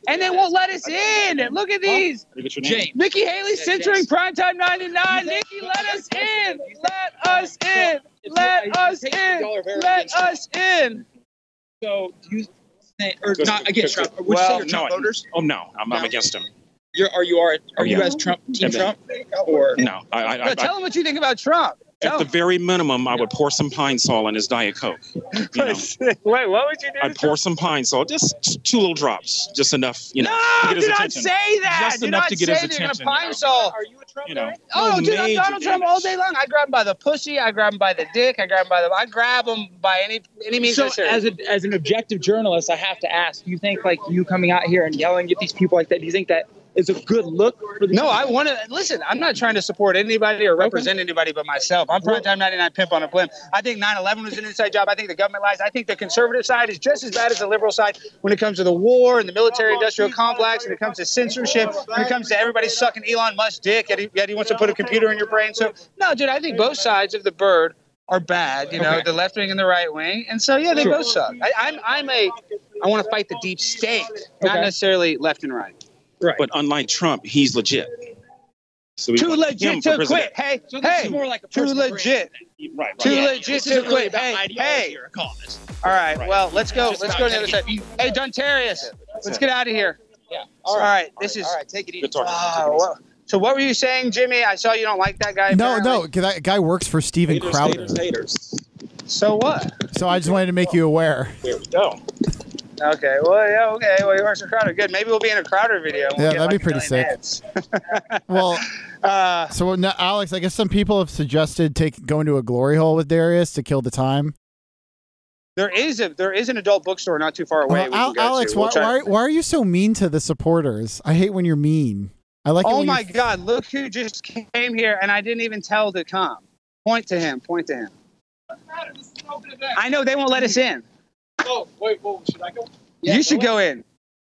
And they won't let us in. Look at these. James. Nikki Haley's censoring primetime 99. Nikki, let us in. Let us in. Let us in. Let us in. So do you think, or Good, not good, against good, Trump? good. Would you say Well, you're no, Trump I- voters? Oh no, I'm, I'm No. against him. You're, are you are Oh, are you yeah. guys Trump team Yeah, Trump or No, I, I, No, I, tell him what you think about Trump. At Tell the very minimum, I would pour some pine sol in his diet coke. *laughs* Wait, what would you do? I'd pour some pine sol, just, just two little drops, just enough, you know, to No, get his do not attention. say that. Just do enough not to get say his that you're attention. gonna pine sol. You know, Oh, no dude, I'm major Donald Trump all day long. I grab him by the pussy. I grab him by the dick. I grab him by the. I grab him by any any means so necessary. as a, as an objective journalist, I have to ask: Do you think like you coming out here and yelling at these people like that? Do you think that is a good look for the? no, I want to listen. I'm not trying to support anybody or represent anybody but myself. I'm primetime 99 pimp on a blimp. I think 9/11 was an inside job. I think the government lies. I think the conservative side is just as bad as the liberal side when it comes to the war and the military-industrial complex. When it comes to censorship. When it comes to everybody sucking Elon Musk's dick. Yet he, yet he wants to put a computer in your brain. So no, dude, I think both sides of the bird are bad. You know, Okay. the left wing and the right wing. And so yeah, they Sure. both suck. I, I'm I'm a I want to fight the deep state, not necessarily left and right. Right. But unlike Trump, he's legit. So we Too legit for to quit. Hey, So this hey, is more like a too personal legit. Right, right. Too Yeah, legit this to isn't really quit. Hey, hey. or. All right, Right. well, let's go. Just Let's go to the other side. getting Hey, Dontarius, let's it. get out of here. Yeah. All right, this is. All right, take it easy. Good talking. Uh, wow, what- so what were you saying, Jimmy? I saw you don't like that guy. No, apparently. no, 'cause that guy works for Steven Haters, Crowder. haters, haters. So what? So I just wanted to make you aware. There we go. Okay, well, yeah, okay. Well, you works for Crowder. Good. Maybe we'll be in a Crowder video. we'll Yeah, that'd be like, a pretty sick. *laughs* Well, *laughs* Uh, so now, Alex, I guess some people have suggested take going to a glory hole with Darius to kill the time. there is a there is an adult bookstore not too far away. Well, we Al- Alex. We'll why, why, why are you so mean to the supporters? I hate when you're mean. I like. it Oh when my you're- God! Look who just came here, and I didn't even tell to come. Point to him. Point to him. I know they won't let us in. Oh, wait, whoa, should I go? you should go in.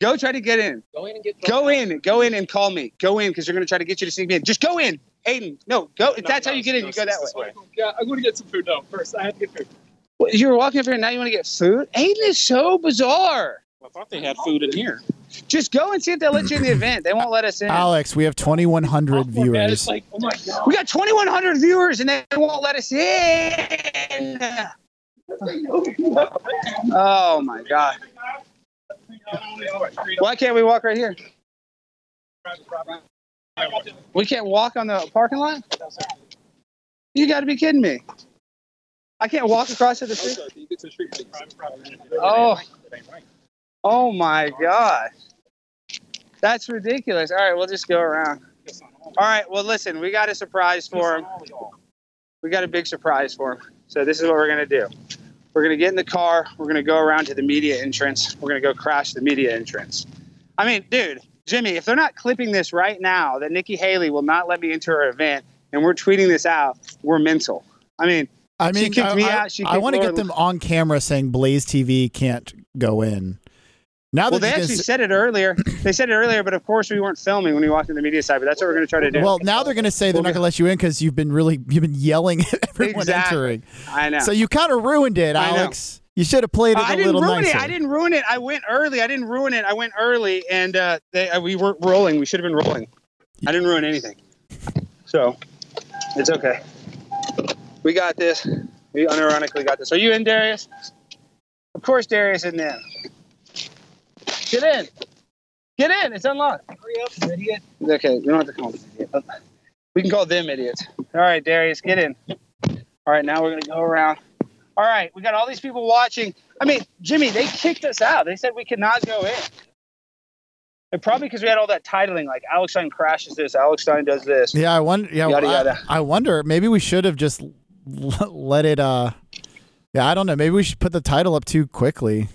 Go try to get in. Go in and get Go in. Go in and call me. Go in because they're going to try to get you to sneak me in. Just go in. Aiden, no, go. If that's how you get in, you go that way. Yeah, I'm going to get some food. No, first, I have to get food. Well, You were walking up here and now you want to get food? Aiden is so bizarre. I thought they had food in here. Just go and see if they'll let you in the event. They won't let us in. Alex, we have 2,100 Man, it's viewers. like, oh my God. We got 2,100 viewers and they won't let us in. Oh my God. Why can't we walk right here? We can't walk on the parking lot? You got to be kidding me. I can't walk across to the street? Oh. Oh my God. That's ridiculous. All right, we'll just go around. All right, well, listen, we got a surprise for him. We got a big surprise for him. So this is what we're going to do. We're going to get in the car. We're going to go around to the media entrance. We're going to go crash the media entrance. I mean, dude, Jimmy, if they're not clipping this right now, that Nikki Haley will not let me into her event, and we're tweeting this out, we're mental. I mean, I she mean, kicked I, me I- out. She I want to get them on camera saying Blaze TV can't go in. Now Well, they actually gonna said it earlier. They said it earlier, but of course we weren't filming when we walked in the media side. But that's what we're going to try to do. Well, now they're going to say they're not going to let you in because you've been really you've been yelling at everyone Exactly. entering. I know. So you kind of ruined it. Alex. You should have played it I a didn't little ruin nicer. it. I didn't ruin it. I went early. I didn't ruin it. I went early, and uh, they, uh, we weren't rolling. We should have been rolling. I didn't ruin anything. So it's okay. We got this. We unironically got this. Are you in, Darius? Of course, Darius is in. Get in. Get in. It's unlocked. Hurry up, idiot. Okay, we don't have to call them idiot. We can call them idiots. All right, Darius, get in. All right, now we're gonna go around. All right, we got all these people watching. I mean, Jimmy, they kicked us out. They said we could not go in. And probably because we had all that titling, like Alex Stein crashes this, Alex Stein does this. Yeah, I wonder. Yeah, Yada, I- yada. I, wonder. Maybe we should have just let it. Uh, yeah, I don't know. Maybe we should put the title up too quickly.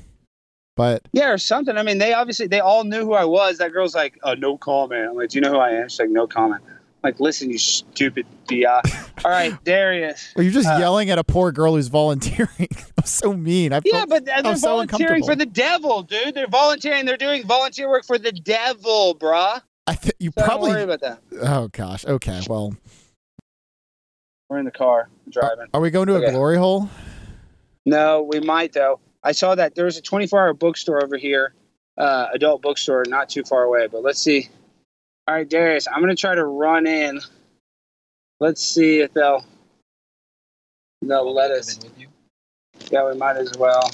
But Yeah, or something. I mean, they obviously they all knew who I was. That girl's like, "Oh, no comment." I'm like, "Do you know who I am?" She's like, "No comment." I'm like, listen, you stupid Dia. *laughs* All right, Darius. Or you're just Uh, yelling at a poor girl who's volunteering. *laughs* I'm so mean. I Yeah, felt- but they're I'm so volunteering uncomfortable. for the devil, dude. They're volunteering. They're doing volunteer work for the devil, bruh. I th- you So probably. Don't worry about that. Oh gosh. Okay. Well, We're in the car driving. are we going to a glory hole? No, we might though. I saw that there was a 24-hour bookstore over here, uh, adult bookstore, not too far away. But let's see. All right, Darius, I'm gonna try to run in. Let's see if they'll they'll let us. Yeah, we might as well.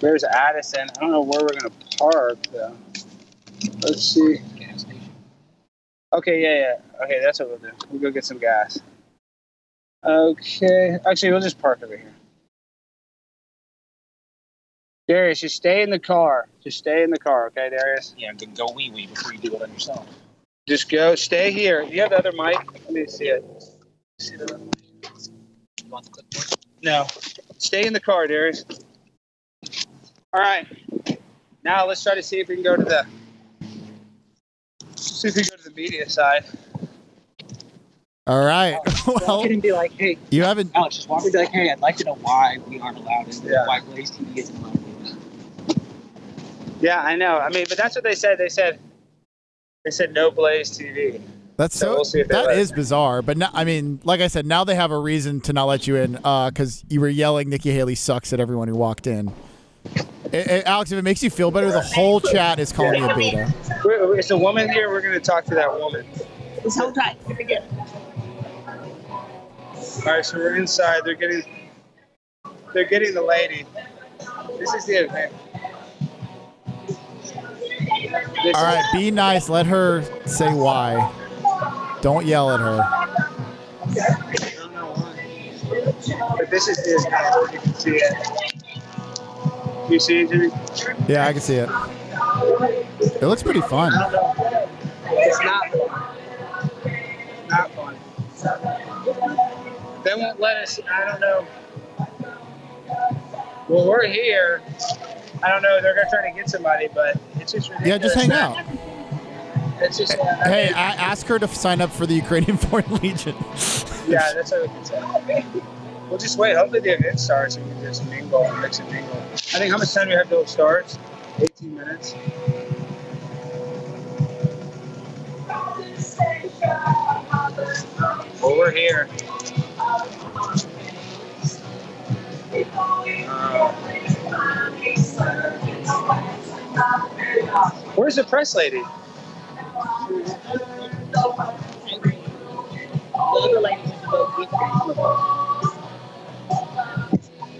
There's Addison. I don't know where we're gonna park though. Let's see. Okay, yeah, yeah. Okay, that's what we'll do. We'll go get some gas. Okay. Actually, we'll just park over here. Darius, just stay in the car. Just stay in the car, okay, Darius? Yeah, then go wee wee before you do it on yourself. Just go. Stay here. Do you have the other mic? Let me see it. See the other mic? No. Stay in the car, Darius. All right. Now let's try to see if we can go to the. See if we can go to the media side. All right. *laughs* well, and be like, hey, you haven't. Alex, just walk me be like, hey, I'd like to know why we aren't allowed in. Yeah. Why Blaze TV isn't allowed. Yeah, I know. I mean, but that's what they said. They said. They said no Blaze TV. That's So so. we'll see if they that let is bizarre. But now, I mean, like I said, now they have a reason to not let you in because you were yelling Nikki Haley sucks at everyone who walked in. Eh, eh, Alex, if it makes you feel better, the whole chat is calling you a beta. Wait, It's a woman here. We're going to talk to that woman. Just hold tight. Here we go. All right, so we're inside. They're getting. They're getting the lady. This is the event. All right, be nice. Let her say why. Don't yell at her. But this is event. You can see it. You see it, Jimmy? Yeah, I can see it. It looks pretty fun. It's not fun. Not fun. They won't let us. I don't know. Well, we're here. I don't know. They're gonna try to get somebody, but it's just ridiculous. Yeah, just hang out. It's just. Hey, I ask her to sign up for the Ukrainian *laughs* Foreign Legion. Yeah, that's what we can say. We'll just wait. Hopefully the event starts and we can just mingle, mix and mingle. I think how much time do we have till it starts? 18 minutes. Well, we're here. Uh, where's the press lady?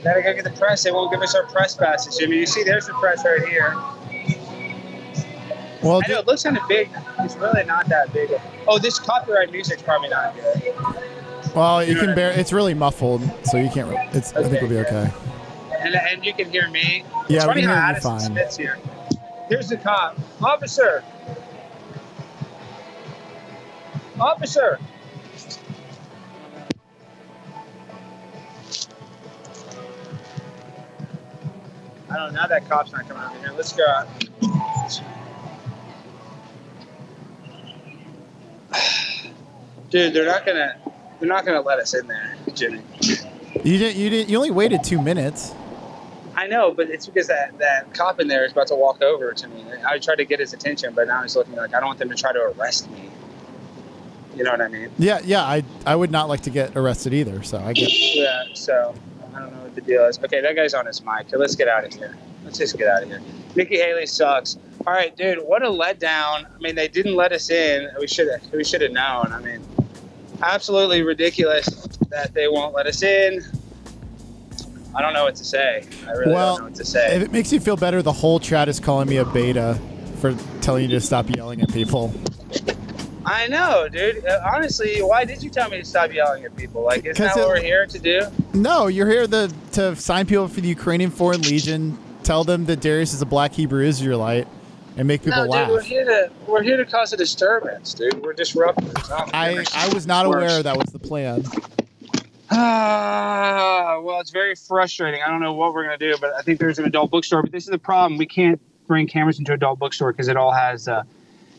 Gotta go get the press. They won't give us our press passes, Jimmy. You see, there's the press right here. Well, I know it looks kind of big. It's really not that big. Oh, this copyright music's probably not good. Well, you can bear. It's really muffled, so you can't. re- It's. I think we'll be okay. And, and you can hear me. Yeah, we can how hear you Addison fine. Smith's here. Here's the cop. Officer. Officer. I don't know. Now that cop's not coming over here. Let's go out. Dude, they're not gonna. They're not gonna let us in there, Jimmy. You didn't. You didn't. You only waited two minutes. I know, but it's because that, that cop in there is about to walk over to me. I tried to get his attention, but now he's looking like I don't want them to try to arrest me. You know what I mean? Yeah. Yeah. I. I would not like to get arrested either. So I get. Yeah. So I don't know what the deal is. Okay, that guy's on his mic. Let's get out of here. Let's just get out of here. Nikki Haley sucks. All right, dude. What a letdown. I mean, they didn't let us in. We should have. We should have known. I mean, absolutely ridiculous that they won't let us in. I don't know what to say. I really well, don't know what to say. if it makes you feel better, the whole chat is calling me a beta for telling you to stop yelling at people. I know, dude. Uh, honestly, why did you tell me to stop yelling at people? Like, isn't 'Cause that what it- we're here to do? No, you're here to to sign people for the Ukrainian Foreign Legion. Tell them that Darius is a black Hebrew Israelite, and make people no, laugh. dude, we're here to we're here to cause a disturbance, dude. We're disruptors. I I was not aware that was the plan. Ah, well, it's very frustrating. I don't know what we're gonna do, but I think there's an adult bookstore. But this is the problem: we can't bring cameras into adult bookstore because it all has, uh,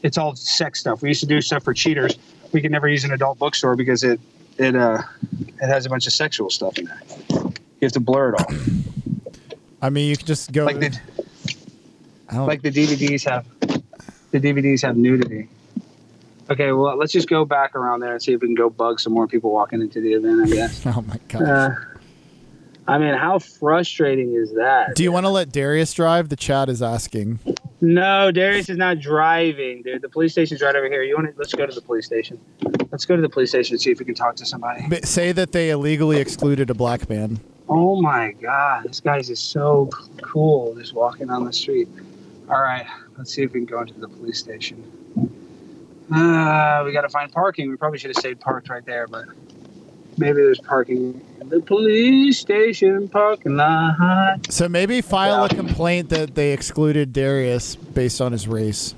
it's all sex stuff. We used to do stuff for cheaters. We could never use an adult bookstore because it, it, uh, it has a bunch of sexual stuff in there. You have to blur it all. I mean, you can just go. Like the, like the DVDs have, the DVDs have nudity. Okay, well, let's just go back around there and see if we can go bug some more people walking into the event. I guess. *laughs* oh my god. Uh, I mean, how frustrating is that? Do you want to let Darius drive? The chat is asking. No, Darius is not driving, dude. The police station's right over here. You want to? Let's go to the police station. Let's go to the police station and see if we can talk to somebody. But say that they illegally excluded a black man. Oh my god, this guy's just so cool, just walking on the street. All right, let's see if we can go into the police station. Uh, we got to find parking. We probably should have stayed parked right there, but maybe there's parking in the police station parking lot. So maybe file a complaint that they excluded Darius based on his race.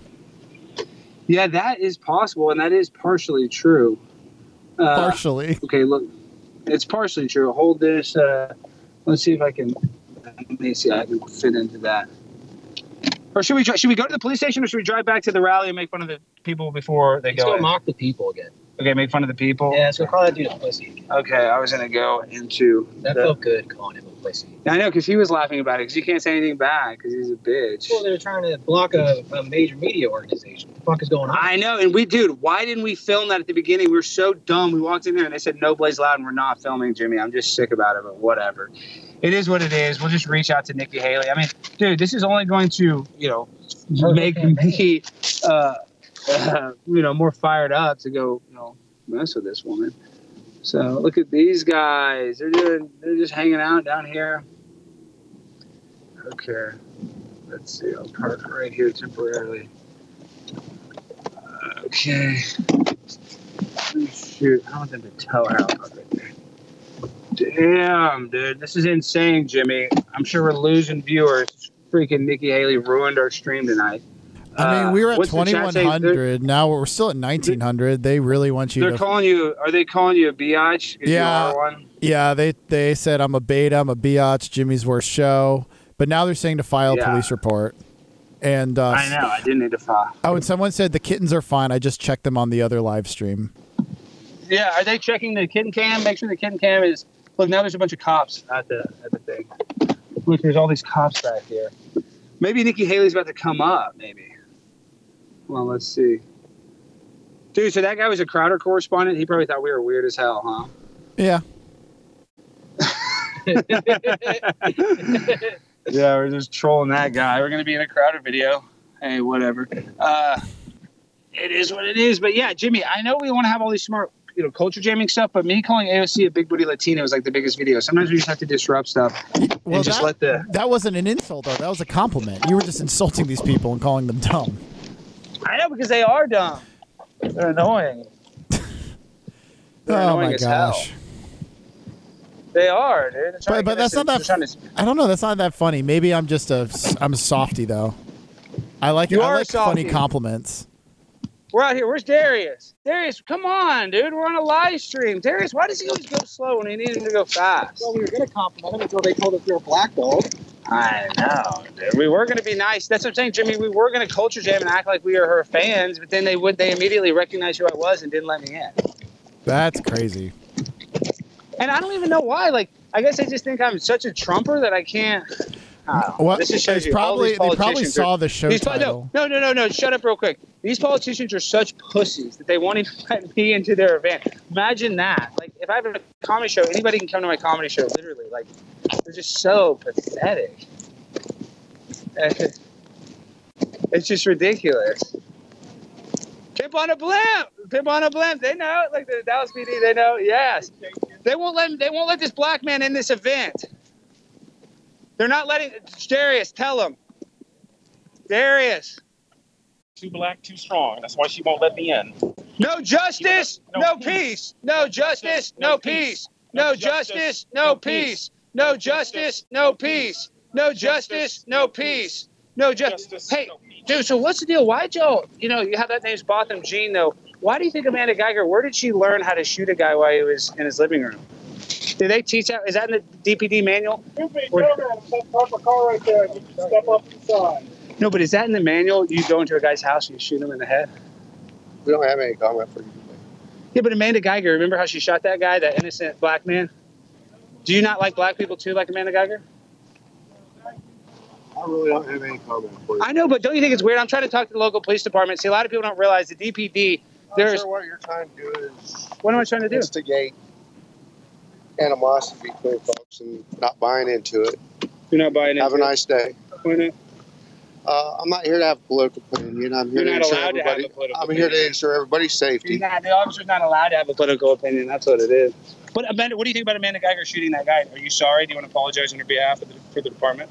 Yeah, that is possible, and that is partially true. Uh, Partially. Okay, look, it's partially true. Hold this. Uh, let's see if I can. Let me see. I can fit into that. Or should we try, should we go to the police station, or should we drive back to the rally and make fun of the people before they Let's go? go in? mock the people again. Okay, make fun of the people. Yeah, so call that dude a pussy. Okay, I was gonna go into. That the- felt good calling him a pussy. I know, because he was laughing about it. Because you can't say anything bad because he's a bitch. Well, they're trying to block a, a major media organization. What the fuck is going on? I know, and we, dude, why didn't we film that at the beginning? We were so dumb. We walked in there and they said no Blaze Loud, and we're not filming, Jimmy. I'm just sick about it, but whatever. It is what it is. We'll just reach out to Nikki Haley. I mean, dude, this is only going to, you know, make me, uh, uh, *laughs* you know, more fired up to go, you know, mess with this woman. So look at these guys. They're doing. They're just hanging out down here. Okay. Let's see. I'll park right here temporarily. Okay. Shoot, I want them to tell her there. Damn, dude, this is insane, Jimmy. I'm sure we're losing viewers. Freaking Nikki Haley ruined our stream tonight. I mean, we were at what's the chat saying? They're- 2100. Now we're still at 1900. They really want you They're to. calling you. Are they calling you a biatch? Yeah. one? Yeah, they they said I'm a beta, I'm a biatch, Jimmy's worst show. But now they're saying to file a police report. And uh, I know. I didn't need to file. Oh, and someone said the kittens are fine. I just checked them on the other live stream. Yeah, are they checking the kitten cam? Make sure the kitten cam is. Look, now there's a bunch of cops at the at the thing. Look, there's all these cops back here. Maybe Nikki Haley's about to come up. Maybe. Well, let's see. Dude, so that guy was a Crowder correspondent. He probably thought we were weird as hell, huh? Yeah. *laughs* Yeah, we're just trolling that guy. We're gonna be in a Crowder video. Hey, whatever. Uh, it is what it is. But yeah, Jimmy, I know we want to have all these smart, you know, culture jamming stuff. But me calling AOC a big booty Latino is like the biggest video. Sometimes we just have to disrupt stuff Well, and just that, let the. that wasn't an insult, though. That was a compliment. You were just insulting these people and calling them dumb. I know because they are dumb. They're annoying. *laughs* Oh, they're oh annoying my as hell. gosh. They are, dude. They're trying to But, but that's not that. they're to- I don't know. That's not that funny. Maybe I'm just a. I'm a softy though. I like. You I are a like funny compliments. We're out here. Where's Darius? Darius, come on, dude. We're on a live stream. Darius, why does he always go slow when he need him to go fast? Well, we were gonna compliment him until they told us you're a black dog. I know, dude. We were going to be nice. That's what I'm saying, Jimmy. We were going to culture jam and act like we were her fans, but then they would. They immediately recognized who I was and didn't let me in. That's crazy. And I don't even know why. Like, I guess I just think I'm such a trumper that I can't. Well, this just shows you. all probably- these they probably saw are- the show these title. No, no, no, no, no. Shut up, real quick. These politicians are such pussies that they won't even *laughs* let me into their event. Imagine that. Like, if I have a comedy show, anybody can come to my comedy show. Literally, like, they're just so pathetic. *laughs* It's just ridiculous. Pimp on a blimp. Pimp on a blimp. They know. Like the Dallas PD, they know. Yes. They won't let. They won't let this black man in this event. They're not letting. Darius, tell him. Darius. Too black, too strong. That's why she won't let me in. No justice, no peace. No justice, no peace. No justice, no peace. No justice, no peace. No justice, no peace. No justice. Hey, dude. So what's the deal? Why'd y'all? You know, you have that name's Botham Jean though. Why do you think Amanda Guyger? Where did she learn how to shoot a guy while he was in his living room? Do they teach that? Is that in the DPD manual? Or- Park car right there. You step up inside. No, but is that in the manual? You go into a guy's house and you shoot him in the head? We don't have any comment for you. Yeah, but Amanda Guyger, remember how she shot that guy, that innocent black man? Do you not like black people too, like Amanda Guyger? I really don't have any comment for you. I know, but don't you think it's weird? I'm trying to talk to the local police department. See, a lot of people don't realize the DPD. I'm There's sure what you're trying to do is what am I trying to do? instigate animosity between folks and not buying into it. You're not buying into it. Have a nice day. Why not? Uh, I'm not here to have a political opinion. I'm here You're to not ensure allowed to have everybody. a political I'm here to ensure everybody's safety. Not, the officer's not allowed to have a political opinion. That's what it is. But Amanda, what do you think about Amanda Guyger shooting that guy? Are you sorry? Do you want to apologize on her behalf of the, for the department?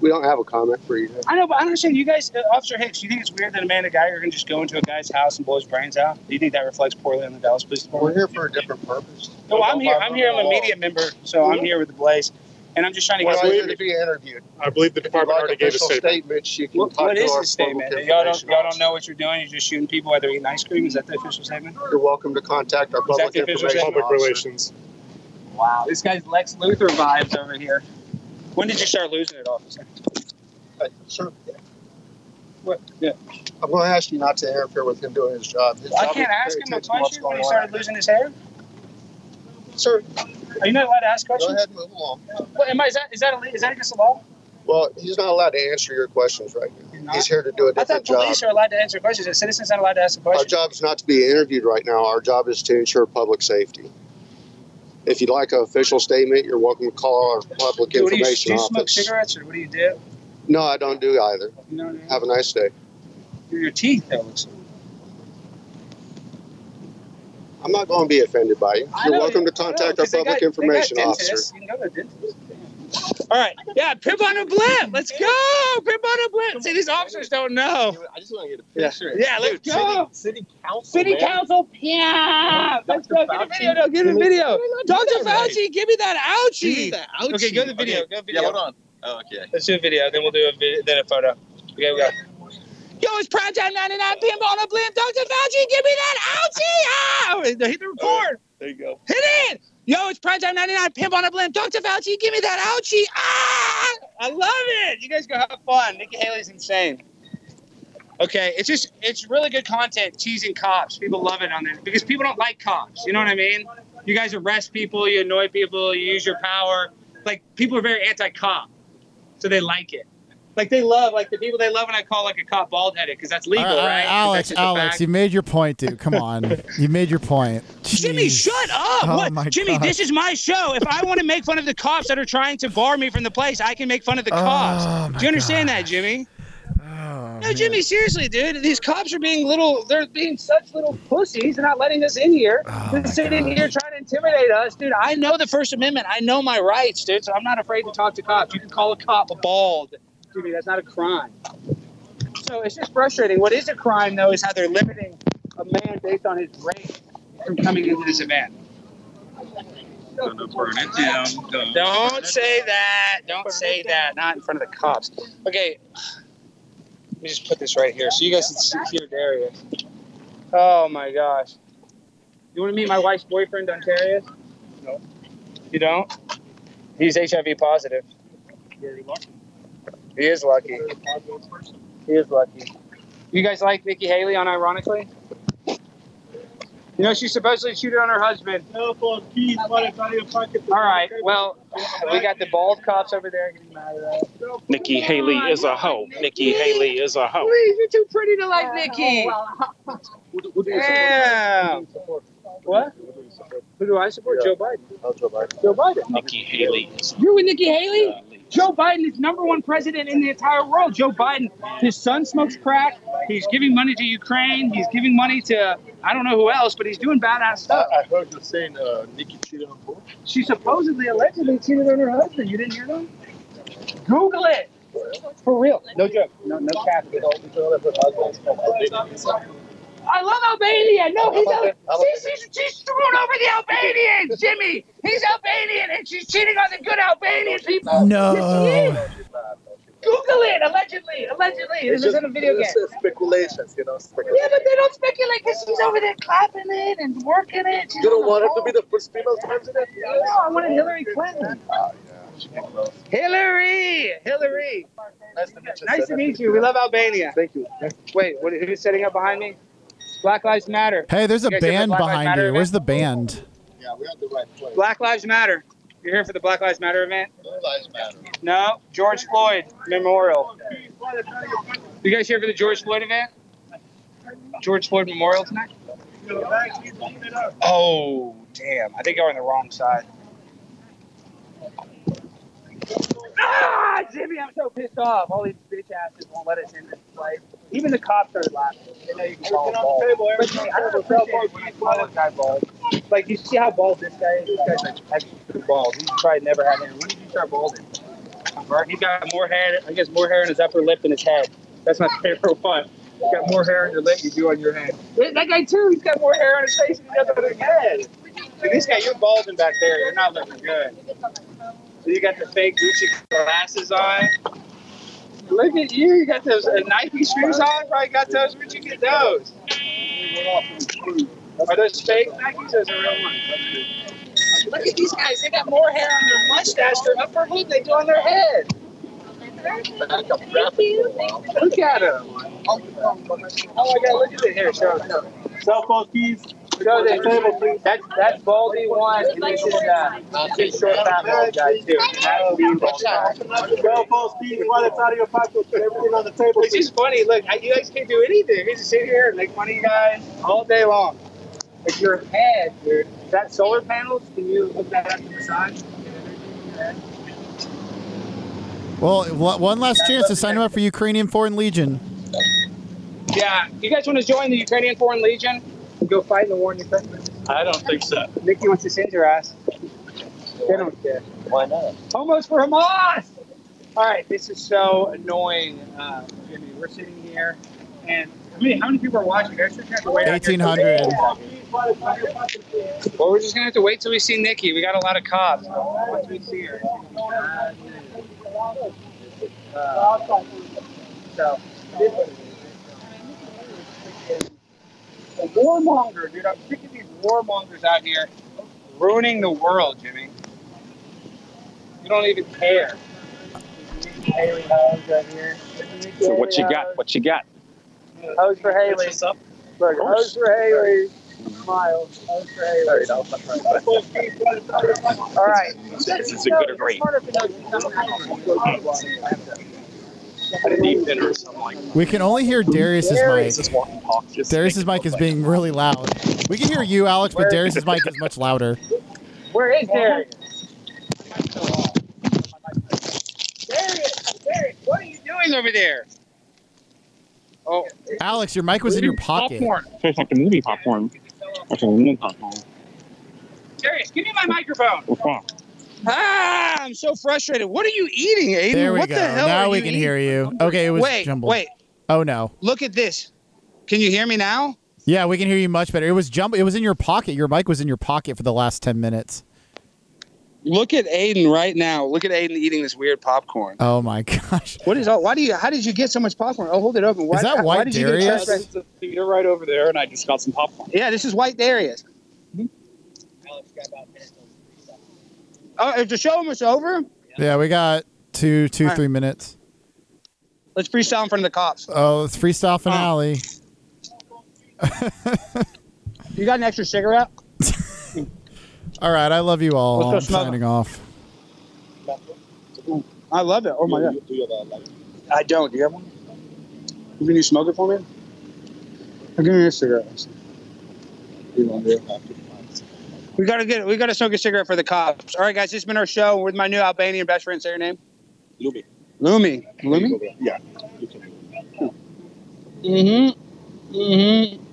We don't have a comment for you. I know, but I understand. You guys, uh, Officer Hicks, do you think it's weird that Amanda Guyger can just go into a guy's house and blow his brains out? Do you think that reflects poorly on the Dallas Police Department? We're here for a different purpose. No, I'm here. I'm here. I'm a media member, so I'm here with the Blaze, and I'm just trying to We're get. not here to be interviewed. I believe the If you'd department like already gave a official statement. statements, you can What, talk what to is our the statement? public Y'all don't, information y'all don't officer. know what you're doing. You're just shooting people while they're eating ice cream. Is that the official statement? You're welcome to contact our Is that public the official information statement? Public officer. relations. Wow, this guy's Lex Luthor vibes over here. When did you start losing it, officer? Hey, sir, What? Yeah. I'm going to ask you not to interfere with him doing his job. His I job can't ask him a question when he started losing his hair. Sir, Are you not allowed to ask go questions? ahead move along. What, am I, is that is that ille- is that against the law? Well, he's not allowed to answer your questions right now. He's here to do a different job. I thought police are allowed to answer questions. A citizen's not allowed to ask a Our question. job is not to be interviewed right now. Our job is to ensure public safety. If you'd like an official statement, you're welcome to call our public What do you, do information you smoke office. cigarettes or what do you do? No, I don't do either. Know, I mean? Have a nice day. your teeth, that looks. I'm not going to be offended by you. You're know, welcome to know, contact our public got- they got information officer. You can go to the dentist. All right, yeah, pimp on a blimp. Let's go, pimp on a blimp. See, these officers don't know. I just want to get a Yeah, picture. yeah let's Dude, go. City, city council. City man. council, yeah. Let's go. Get a video. No, get a video. Can we not do Dr. Fauci, give me that ouchie. Give me that Okay, go to the ouchie. video. Okay. Go to the video. Yeah, hold on. Oh, okay. Let's do a video. Then we'll do a video, then a photo. Okay, we go. Yo, it's Prime Time 99 pimp on a blimp. Dr. Fauci, give me that ouchie. Ah! Hit the record. There you go. Hit it! Yo, it's Prime Time 99, Pimp on a Blimp. Dr. Fauci, give me that ouchie. Ah! I love it. You guys go have fun. Nikki Haley's insane. Okay, it's just, it's really good content teasing cops. People love it on there because people don't like cops. You know what I mean? You guys arrest people, you annoy people, you use your power. Like, people are very anti cop. So they like it. Like, they love, like, the people they love when I call, like, a cop bald headed because that's legal, right, all right? right, Alex, that's just a Alex, you made your point, dude. Come on, you made your point. Jimmy, shut up! Oh what? my Jimmy, God. this is my show. If I want to make fun of the cops that are trying to bar me from the place, I can make fun of the cops. Oh, Do you understand that, Jimmy? Oh, No, Jimmy, seriously, dude. These cops are being little, they're being such little pussies. They're not letting us in here. Oh, they're sitting God. here trying to intimidate us. Dude, I know the First Amendment. I know my rights, dude. So I'm not afraid to talk to cops. You can call a cop a bald. Jimmy, that's not a crime. So it's just frustrating. What is a crime, though, is how they're limiting a man based on his race from coming into this event. Gonna burn it down. Gonna Don't say that. Don't say that. Not in front of the cops. Okay. Let me just put this right here so you guys can see here, Darius. Oh my gosh. You want to meet my wife's boyfriend, Darius? No. You don't? He's HIV positive. Very lucky. He is lucky. He is lucky. You guys like Nikki Haley on Ironically? You know, she supposedly cheated on her husband. No, for keys, what if I didn't park it? All right, well, we got the bald cops over there getting mad at us. Nikki Haley is a hoe. Nikki Haley is a hoe. Please, you're too pretty to like Nikki. Oh, Damn. What? Who do I support? Joe Biden. Oh, Joe Biden. Joe Biden. Nikki Haley You're with Nikki Haley? Joe Biden is number one president in the entire world. Joe Biden, his son smokes crack. He's giving money to Ukraine. He's giving money to I don't know who else, but he's doing badass stuff. I heard you saying uh, Nikki cheated on Bush. She supposedly allegedly cheated on her husband. You didn't hear that? Google it. For real. No joke. No no cap. I love Albania. No, he's Al- she's, she's, she's screwing over the Albanians, Jimmy. He's Albanian and she's cheating on the good Albanian people. No. Yes, she is. Google it. Allegedly, allegedly. It's This just isn't a video game. it's just speculations, you know. Yeah, but they don't speculate because she's over there clapping it and working it. She's You don't want her to be the first female president? No, I wanted Hillary Clinton. Hillary, Hillary. Nice to meet you. Nice to meet you. We love Albania. Thank you. Wait, what, who's setting up behind me? Black Lives Matter. Hey, there's a You guys here for band behind you. Where's the band? Yeah, we have the right place. Black Lives Matter. You're here for the Black Lives Matter event? Blue lives matter. No, George Floyd Memorial. You guys here for the George Floyd event? George Floyd Memorial tonight? Oh, damn. I think you're on the wrong side. Ah, Jimmy, I'm so pissed off. All these bitch asses won't let us in this place. Even the cops started laughing. They know you can call him bald. But Jimmy, I don't appreciate when you call a guy bald. Like, you see how bald this guy is? This guy's like bald. He's probably never had hair. When did you start balding? He's got more hair. I guess more hair in his upper lip than his head. That's my *laughs* favorite one. He's got more hair on your lip than you do on your head. That guy too. He's got more hair on his face than he does on his head. And this guy, you're balding back there. You're not looking good. So you got the fake Gucci glasses on. Look at you. You got those uh, Nike shoes on. Probably got those. Where'd you get those? Are those fake Nikes? Those are real ones. Look at these guys. They got more hair on their mustache, their upper lip, they do on their head. Look at them. Oh my God! Look at the hair. Show them. Cell phone keys. Show them. That's that's Baldy one, and this is uh, this is short fat bald guy too. That's guy. Cell phone keys. Wallets out of your pocket. Put everything on the table. It's just funny. Look, I- you guys can't do anything. We just sit here and make fun of you guys all day long. Like your head, dude. Is that solar panels? Can you hook that up to the side? Well, one one last chance to sign him up for Ukrainian Foreign Legion. Yeah. You guys want to join the Ukrainian Foreign Legion? Go fight in the war in Ukraine? I don't think so. Nikki wants to send your ass. They don't care. Why not? Homos for Hamas! All right, this is so annoying, uh, Jimmy. We're sitting here, and I mean, how many people are watching? They're just gonna have to wait. out here till- 1800. Well, we're just gonna have to wait till we see Nikki. We got a lot of cops. Once we see her. Uh, so, a warmonger, dude. I'm sick of these warmongers out here ruining the world, Jimmy. You don't even care. Haley Hose right here. So what you got? What you got? Hose for Haley. What's up? Look, hose for Haley. Smile. Hose for Haley. All right. This is a good or great. I didn't dinner, so I'm like, We can only hear Darius's Darius mic. is walking talk. Just Darius's mic is being really loud. We can hear you, Alex, but Darius's mic is much louder. Where is Darius? Darius, Darius, what are you doing over there? Oh, Alex, your mic was in your pocket. Popcorn. Tastes like the movie popcorn. That's a movie popcorn. Darius, give me my microphone. What's wrong? Ah, I'm so frustrated. What are you eating, Aiden? There we what go. the hell now are we you can eating? hear you. Okay, it was Wait, jumbled. wait. Oh no. Look at this. Can you hear me now? Yeah, we can hear you much better. It was jump. It was in your pocket. Your mic was in your pocket for the last ten minutes. Look at Aiden right now. Look at Aiden eating this weird popcorn. Oh my *laughs* gosh. What is all? Why do you? How did you get so much popcorn? Oh, hold it open. Why, Is that why white did you get Darius? such red- You're right over there, and I just got some popcorn. Yeah, this is white Darius. Oh, is the show almost over? Yeah, we got two, two, All right. three minutes. Let's freestyle in front of the cops. Oh, it's freestyle finale. Oh. You got an extra cigarette? *laughs* All right, I love you all. Let's go I'm smoke. signing off. I love it. Oh my god. I don't. Do you have one? Can you smoke it for me? Give me a cigarette. We gotta get. We gotta smoke a cigarette for the cops. All right, guys. This has been our show with my new Albanian best friend. Say your name. Lumi. Lumi. Lumi. Yeah. Mm-hmm. Mm-hmm.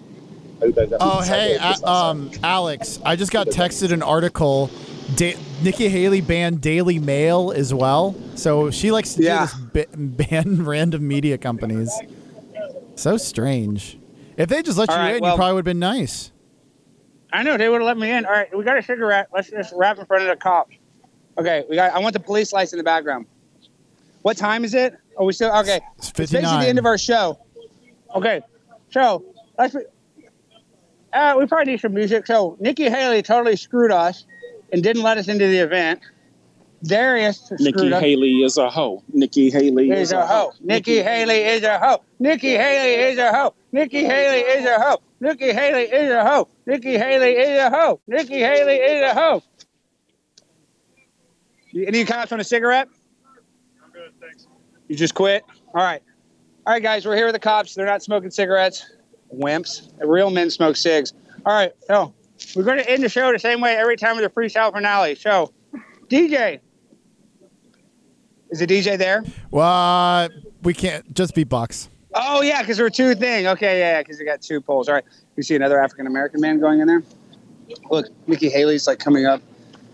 Oh, hey, uh, um, Alex, I just got texted an article. Da- Nikki Haley banned Daily Mail as well, so she likes to Yeah. do this ba- ban *laughs* random media companies. So strange. If they just let All you right, in, well- you probably would have been nice. I know they would have let me in. All right, we got a cigarette. Let's just wrap in front of the cops. Okay, we got. I want the police lights in the background. What time is it? Oh, we still okay. It's 59. It's basically the end of our show. Okay, so let's. Uh, we probably need some music. So Nikki Haley totally screwed us and didn't let us into the event. Darius Nikki us. Haley is a hoe. Nikki Haley is a hoe. Nikki Haley is a hoe. Nikki Haley is a hoe. Nikki Haley is a hoe. Nikki Haley is a hoe. Nikki Haley is a hoe. Nikki Haley is a hoe. Any comments on a cigarette? I'm good, thanks. You just quit? All right. All right, guys, we're here with the cops. They're not smoking cigarettes. Wimps. Real men smoke cigs. All right, so we're going to end the show the same way every time with the freestyle finale. So, DJ. Is the DJ there? Well, uh, we can't just be Bucks. Oh yeah, because we're two thing. Okay, yeah, because we got two poles. All right, we see another African American man going in there. Look, Nikki Haley's like coming up,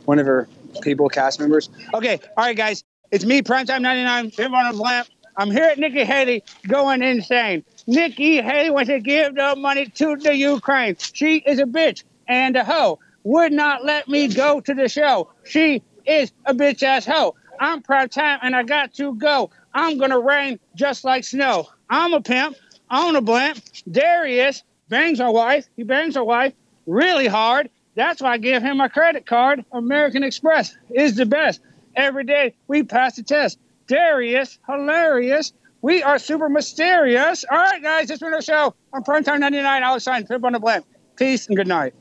one of her people, cast members. Okay, all right, guys, it's me, Primetime 99, Pimp on the Blimp. I'm here at Nikki Haley going insane. Nikki Haley wants to give the money to the Ukraine. She is a bitch and a hoe. Would not let me go to the show. She is a bitch ass hoe. I'm proud time and I got to go. I'm gonna rain just like snow. I'm a pimp. I'm a blimp. Darius bangs our wife. He bangs our wife really hard. That's why I give him my credit card. American Express is the best. Every day we pass the test. Darius, hilarious. We are super mysterious. All right, guys, this has been our show on Primetime 99. Alex Stein, Pimp on the Blimp. Peace and good night.